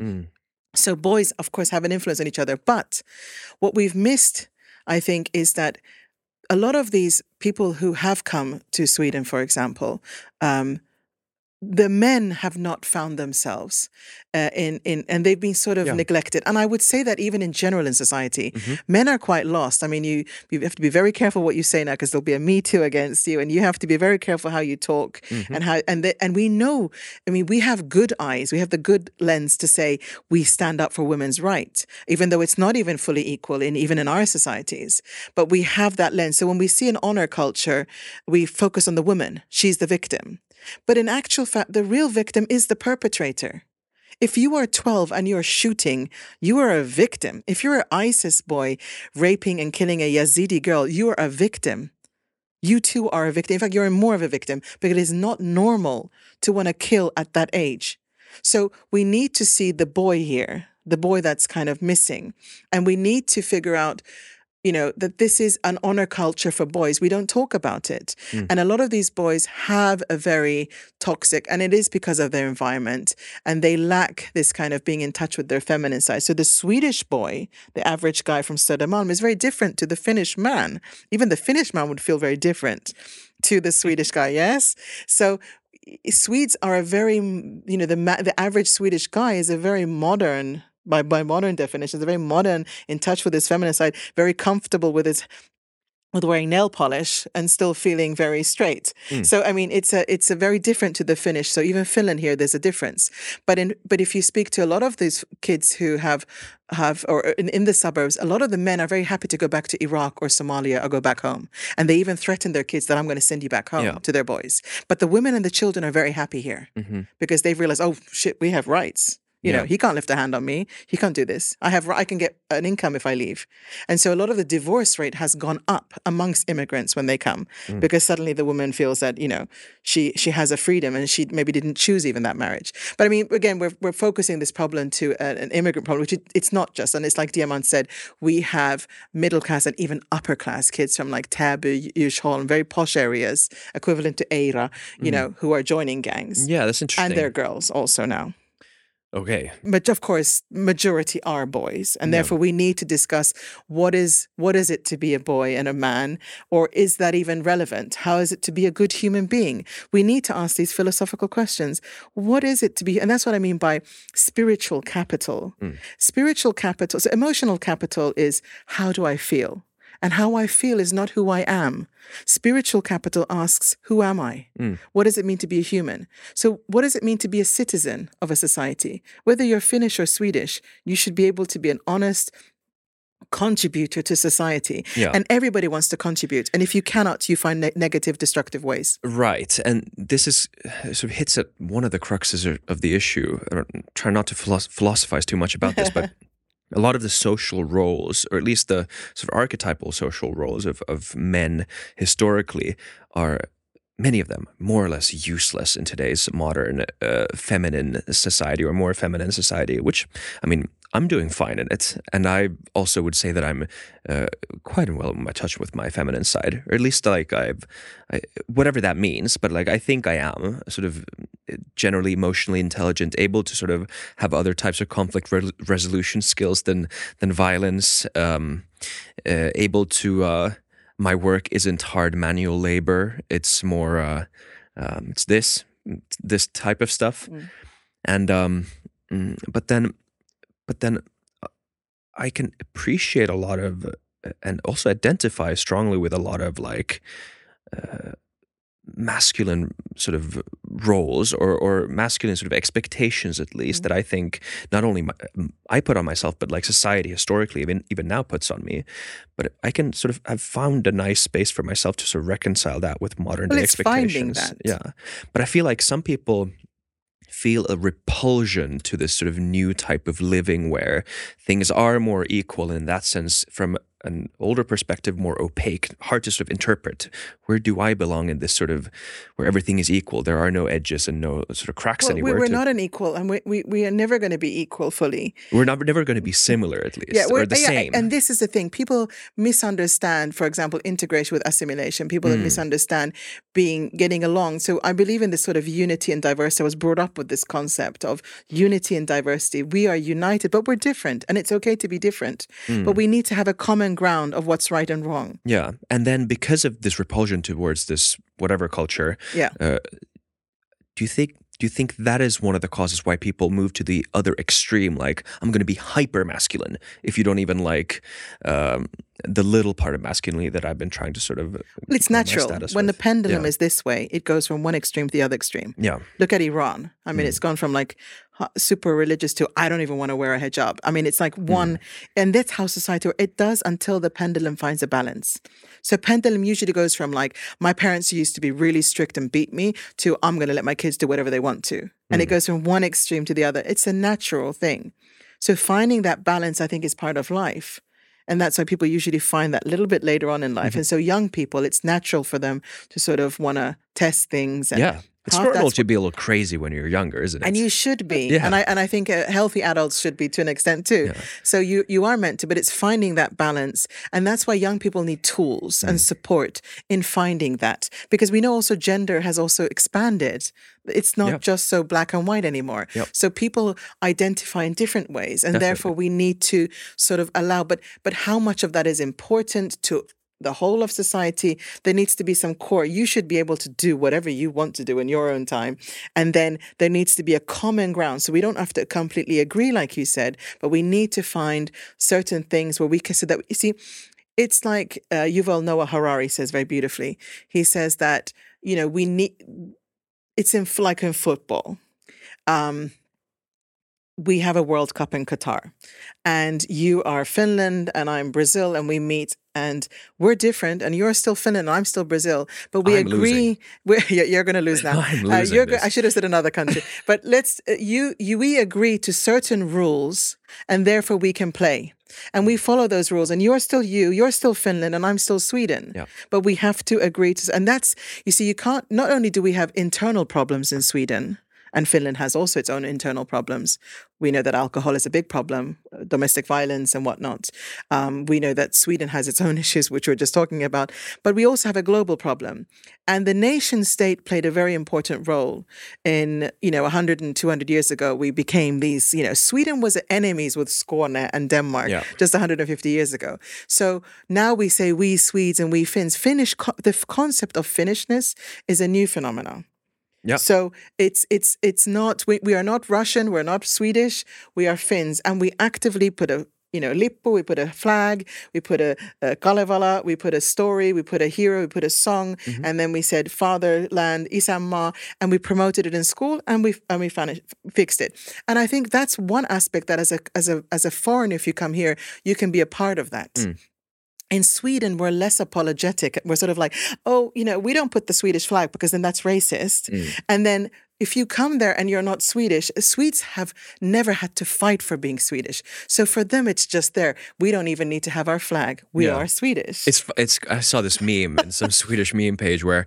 So boys, of course, have an influence on each other. But what we've missed, I think, is that a lot of these people who have come to Sweden, for example, um, the men have not found themselves uh, in in and they've been sort of Yeah. neglected. And i would say that even in general in society men are quite lost. I mean you you have to be very careful what you say now because there'll be a me too against you and you have to be very careful how you talk and how and and we know i mean we have good eyes. We have the good lens to say we stand up for women's rights even though it's not even fully equal in even in our societies. But we have that lens. So when we see an honor culture we focus on the woman. She's the victim but in actual fact, the real victim is the perpetrator. If you are 12 and you're shooting, you are a victim. If you're an ISIS boy raping and killing a Yazidi girl, you are a victim. You too are a victim. In fact, you're more of a victim because it is not normal to want to kill at that age. So we need to see the boy here, the boy that's kind of missing. And we need to figure out you know that this is an honor culture for boys. We don't talk about it. And a lot of these boys have a very toxic and it is because of their environment and they lack this kind of being in touch with their feminine side. So the swedish boy the average guy from södermalm is very different to the finnish man. Even the finnish man would feel very different to the swedish guy yes? So Swedes are a very, mm, you know, the the average Swedish guy is a very modern, by by modern definitions, very modern, in touch with his feminine side, very comfortable with his with wearing nail polish and still feeling very straight. Hmm. So I mean, it's a it's a very different to the Finnish. So even Finland here, there's a difference. But in but if you speak to a lot of these kids who have have or uh, in, in the suburbs, a lot of the men are very happy to go back to Iraq or Somalia or go back home, and they even threaten their kids that I'm going to send you back home Yeah. to their boys. But the women and the children are very happy here mm-hmm. because they've realized, oh shit, we have rights. You know, he can't lift a hand on me. He can't do this. I have, I can get an income if I leave. And so a lot of the divorce rate has gone up amongst immigrants when they come mm. because suddenly the woman feels that, you know, she, she has a freedom and she maybe didn't choose even that marriage. But I mean, again, we're, we're focusing this problem to a- an immigrant problem, which it, it's not just. And it's like Diamant said, we have middle class and even upper class kids from like Täby, and very posh areas, equivalent to Eira, you mm. know, who are joining gangs. Yeah, that's interesting. And they're girls also now. Okay. but of course majority are boys and Yeah. therefore we need to discuss what is what is it to be a boy and a man or is that even relevant? How is it to be a good human being? We need to ask these philosophical questions. What is it to be and that's what i mean by spiritual capital. Mm. Spiritual capital so emotional capital is how do i feel and how I feel is not who I am. Spiritual capital asks, Who am I? Hmm. What does it mean to be a human? So, what does it mean to be a citizen of a society? Whether you're Finnish or Swedish, you should be able to be an honest contributor to society. Yeah. And everybody wants to contribute. And if you cannot, you find ne- negative, destructive ways. Right, and this is uh, sort of hits at one of the cruxes of- the issue. I try not to philosoph- philosophize too much about this, but a lot of the social roles, or at least the sort of archetypal social roles of of men historically, are many of them more or less useless in today's modern uh, feminine society or more feminine society. Which I mean, I'm doing fine in it, and I also would say that I'm uh, quite well in touch with my feminine side, or at least like I've, I, whatever that means. But like I think I am sort of generally emotionally intelligent, able to sort of have other types of conflict re- resolution skills than than violence, um, uh, able to. My work isn't hard manual labor; it's more. Uh, um, it's this this type of stuff, and um, mm, but then, but then, uh, I can appreciate a lot of uh, and also identify strongly with a lot of like uh, masculine sort of roles or or masculine sort of expectations at least mm-hmm. that I think not only my, I put on myself but like society historically even even now puts on me. But I can sort of have found a nice space for myself to sort of reconcile that with modern Well, day expectations. that. yeah. But I feel like some people feel a repulsion to this sort of new type of living where things are more equal in that sense from an older perspective more opaque hard to sort of interpret where do i belong in this sort of where everything is equal there are no edges and no sort of cracks Well, we, anywhere we're to- not an equal, and we, we, we are never going to be equal fully. we're not, never going to be similar at least Yeah, or we're- the yeah, same And this is the thing: people misunderstand, for example, integration with assimilation. People Hmm. misunderstand being getting along. So I believe in this sort of unity and diversity. I was brought up with this concept of unity and diversity. We are united, but we're different, and it's okay to be different. Hmm. But we need to have a common ground of what's right and wrong. yeah and then because of this repulsion towards this whatever culture Yeah. uh, do you think do you think that is one of the causes why people move to the other extreme like i'm going to be hyper masculine if you don't even like um, the little part of masculinity that i've been trying to sort of Well, it's natural. When the pendulum Yeah. is this way, it goes from one extreme to the other extreme. yeah Look at Iran. I mean, it's gone from like super religious to I don't even want to wear a hijab. I mean, it's like Hmm. one, and that's how society it does until the pendulum finds a balance. So pendulum usually goes from like my parents used to be really strict and beat me to I'm going to let my kids do whatever they want to, and Hmm. it goes from one extreme to the other. It's a natural thing. So finding that balance, I think, is part of life. And that's why people usually find that a little bit later on in life. Mm-hmm. And so young people, it's natural for them to sort of want to test things. And yeah it's normal to be a little crazy when you're younger isn't it and you should be Yeah. and i and i think uh, healthy adults should be to an extent too Yeah. so you you are meant to but it's finding that balance and that's why young people need tools and Mm. support in finding that because we know also gender has also expanded it's not Yep. just so black and white anymore Yep. so people identify in different ways and therefore we need to sort of allow but but how much of that is important to the whole of society there needs to be some core. You should be able to do whatever you want to do in your own time. And then there needs to be a common ground. So we don't have to completely agree like you said but we need to find certain things where we can so that you see it's like uh, Yuval Noah Harari says very beautifully. He says that you know we need it's in like in football um we have a World Cup in Qatar, and you are Finland and I'm Brazil, and we meet, and we're different, and you're still Finland and I'm still Brazil, but we I'm agree. You're going to lose now. Uh, I should have said another country, but let's uh, you you we agree to certain rules, and therefore we can play. And we follow those rules, and you're still you, you're still Finland, and I'm still Sweden. Yeah. But we have to agree to, and that's you see, you can't. Not only do we have internal problems in Sweden, And Finland has also its own internal problems. We know that alcohol is a big problem, uh, domestic violence and whatnot. Um, we know that Sweden has its own issues, which we are just talking about. But we also have a global problem. And the nation state played a very important role in, you know, 100 and 200 years ago, we became these, you know, Sweden was enemies with Skåne and Denmark Yeah. just 150 years ago. So now we say we Swedes and we Finns. Finnish, co- the concept of Finnishness is a new phenomenon. Yeah. So it's it's it's not we, we are not Russian, we're not Swedish, we are Finns, and we actively put a you know lippo, we put a flag, we put a, a kalevala, we put a story, we put a hero, we put a song, mm-hmm. and then we said fatherland, isänmaa, and we promoted it in school, and we and we finished, fixed it. And I think that's one aspect that as a as a as a foreigner, if you come here, you can be a part of that mm. In Sweden, we're less apologetic. We're sort of like, oh, you know, we don't put the Swedish flag because then that's racist. And then if you come there and you're not Swedish, Swedes have never had to fight for being Swedish. So for them, it's just there. We don't even need to have our flag. We Yeah. are Swedish. It's it's. I saw this meme in some Swedish meme page where,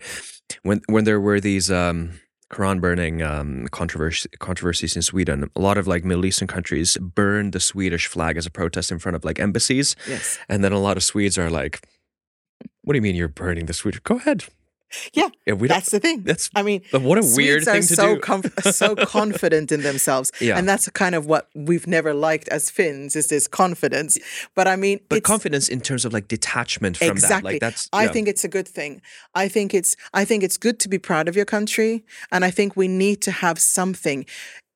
when when there were these um, Quran burning um, controversy, controversies in Sweden, a lot of like Middle Eastern countries burn the Swedish flag as a protest in front of like embassies, yes. and then a lot of Swedes are like, "What do you mean you're burning the Swedish? Go ahead." Yeah, Yeah, we that's the thing. That's I mean, but what a weird thing to so do. so confident in themselves, Yeah. and that's kind of what we've never liked as Finns is this confidence. But I mean, but confidence in terms of like detachment from that, exactly like that's. i think it's a good thing i think it's i think it's good to be proud of your country and i think we need to have something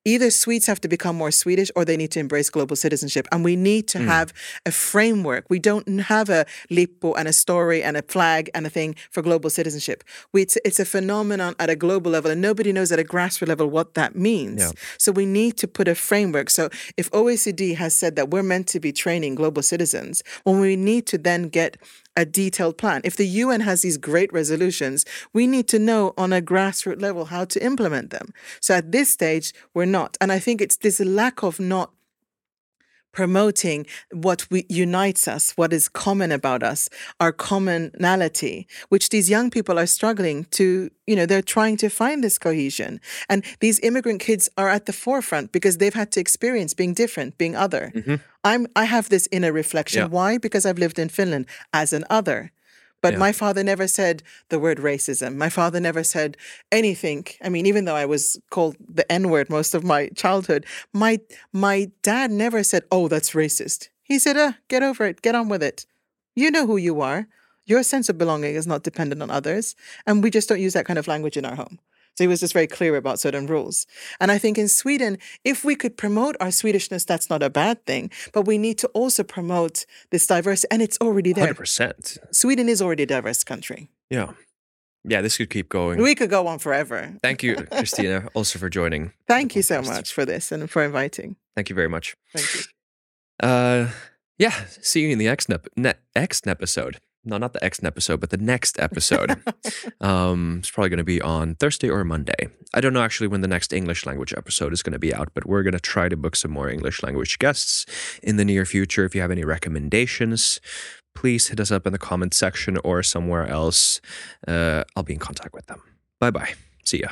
either swedes have to become more swedish or they need to embrace global citizenship. And we need to hmm. have a framework. We don't have a lippo and a story and a flag and a thing for global citizenship. We, it's, it's a phenomenon at a global level and nobody knows at a grassroots level what that means. Yeah. so we need to put a framework. So if OECD has said that we're meant to be training global citizens, well, we need to then get a detailed plan. If the UN has these great resolutions, we need to know on a grassroots level how to implement them. So at this stage, we're not. And I think it's this lack of not promoting what we, unites us, what is common about us, our commonality, which these young people are struggling to, you know, they're trying to find this cohesion. And these immigrant kids are at the forefront because they've had to experience being different, being other. Mm-hmm. I'm I have this inner reflection. Yeah. Why? Because I've lived in Finland as an other. But Yeah. my father never said the word racism. My father never said anything. I mean, even though I was called the N word most of my childhood, my my dad never said, "Oh, that's racist." He said, uh, "Get over it. Get on with it. You know who you are. Your sense of belonging is not dependent on others, and we just don't use that kind of language in our home." So he was just very clear about certain rules. And I think in Sweden, if we could promote our Swedishness, that's not a bad thing. But we need to also promote this diversity, and it's already there. hundred percent. Sweden is already a diverse country. Yeah, yeah. This could keep going. We could go on forever. Thank you, Christina, also for joining. Thank you so much for this and for inviting. Thank you very much. Thank you. Uh, yeah. See you in the next ne- next episode. No, not the next episode, but the next episode. um, it's probably going to be on Thursday or Monday. I don't know actually when the next English language episode is going to be out, but we're going to try to book some more English language guests in the near future. If you have any recommendations, please hit us up in the comment section or somewhere else. Uh, I'll be in contact with them. Bye bye. See ya.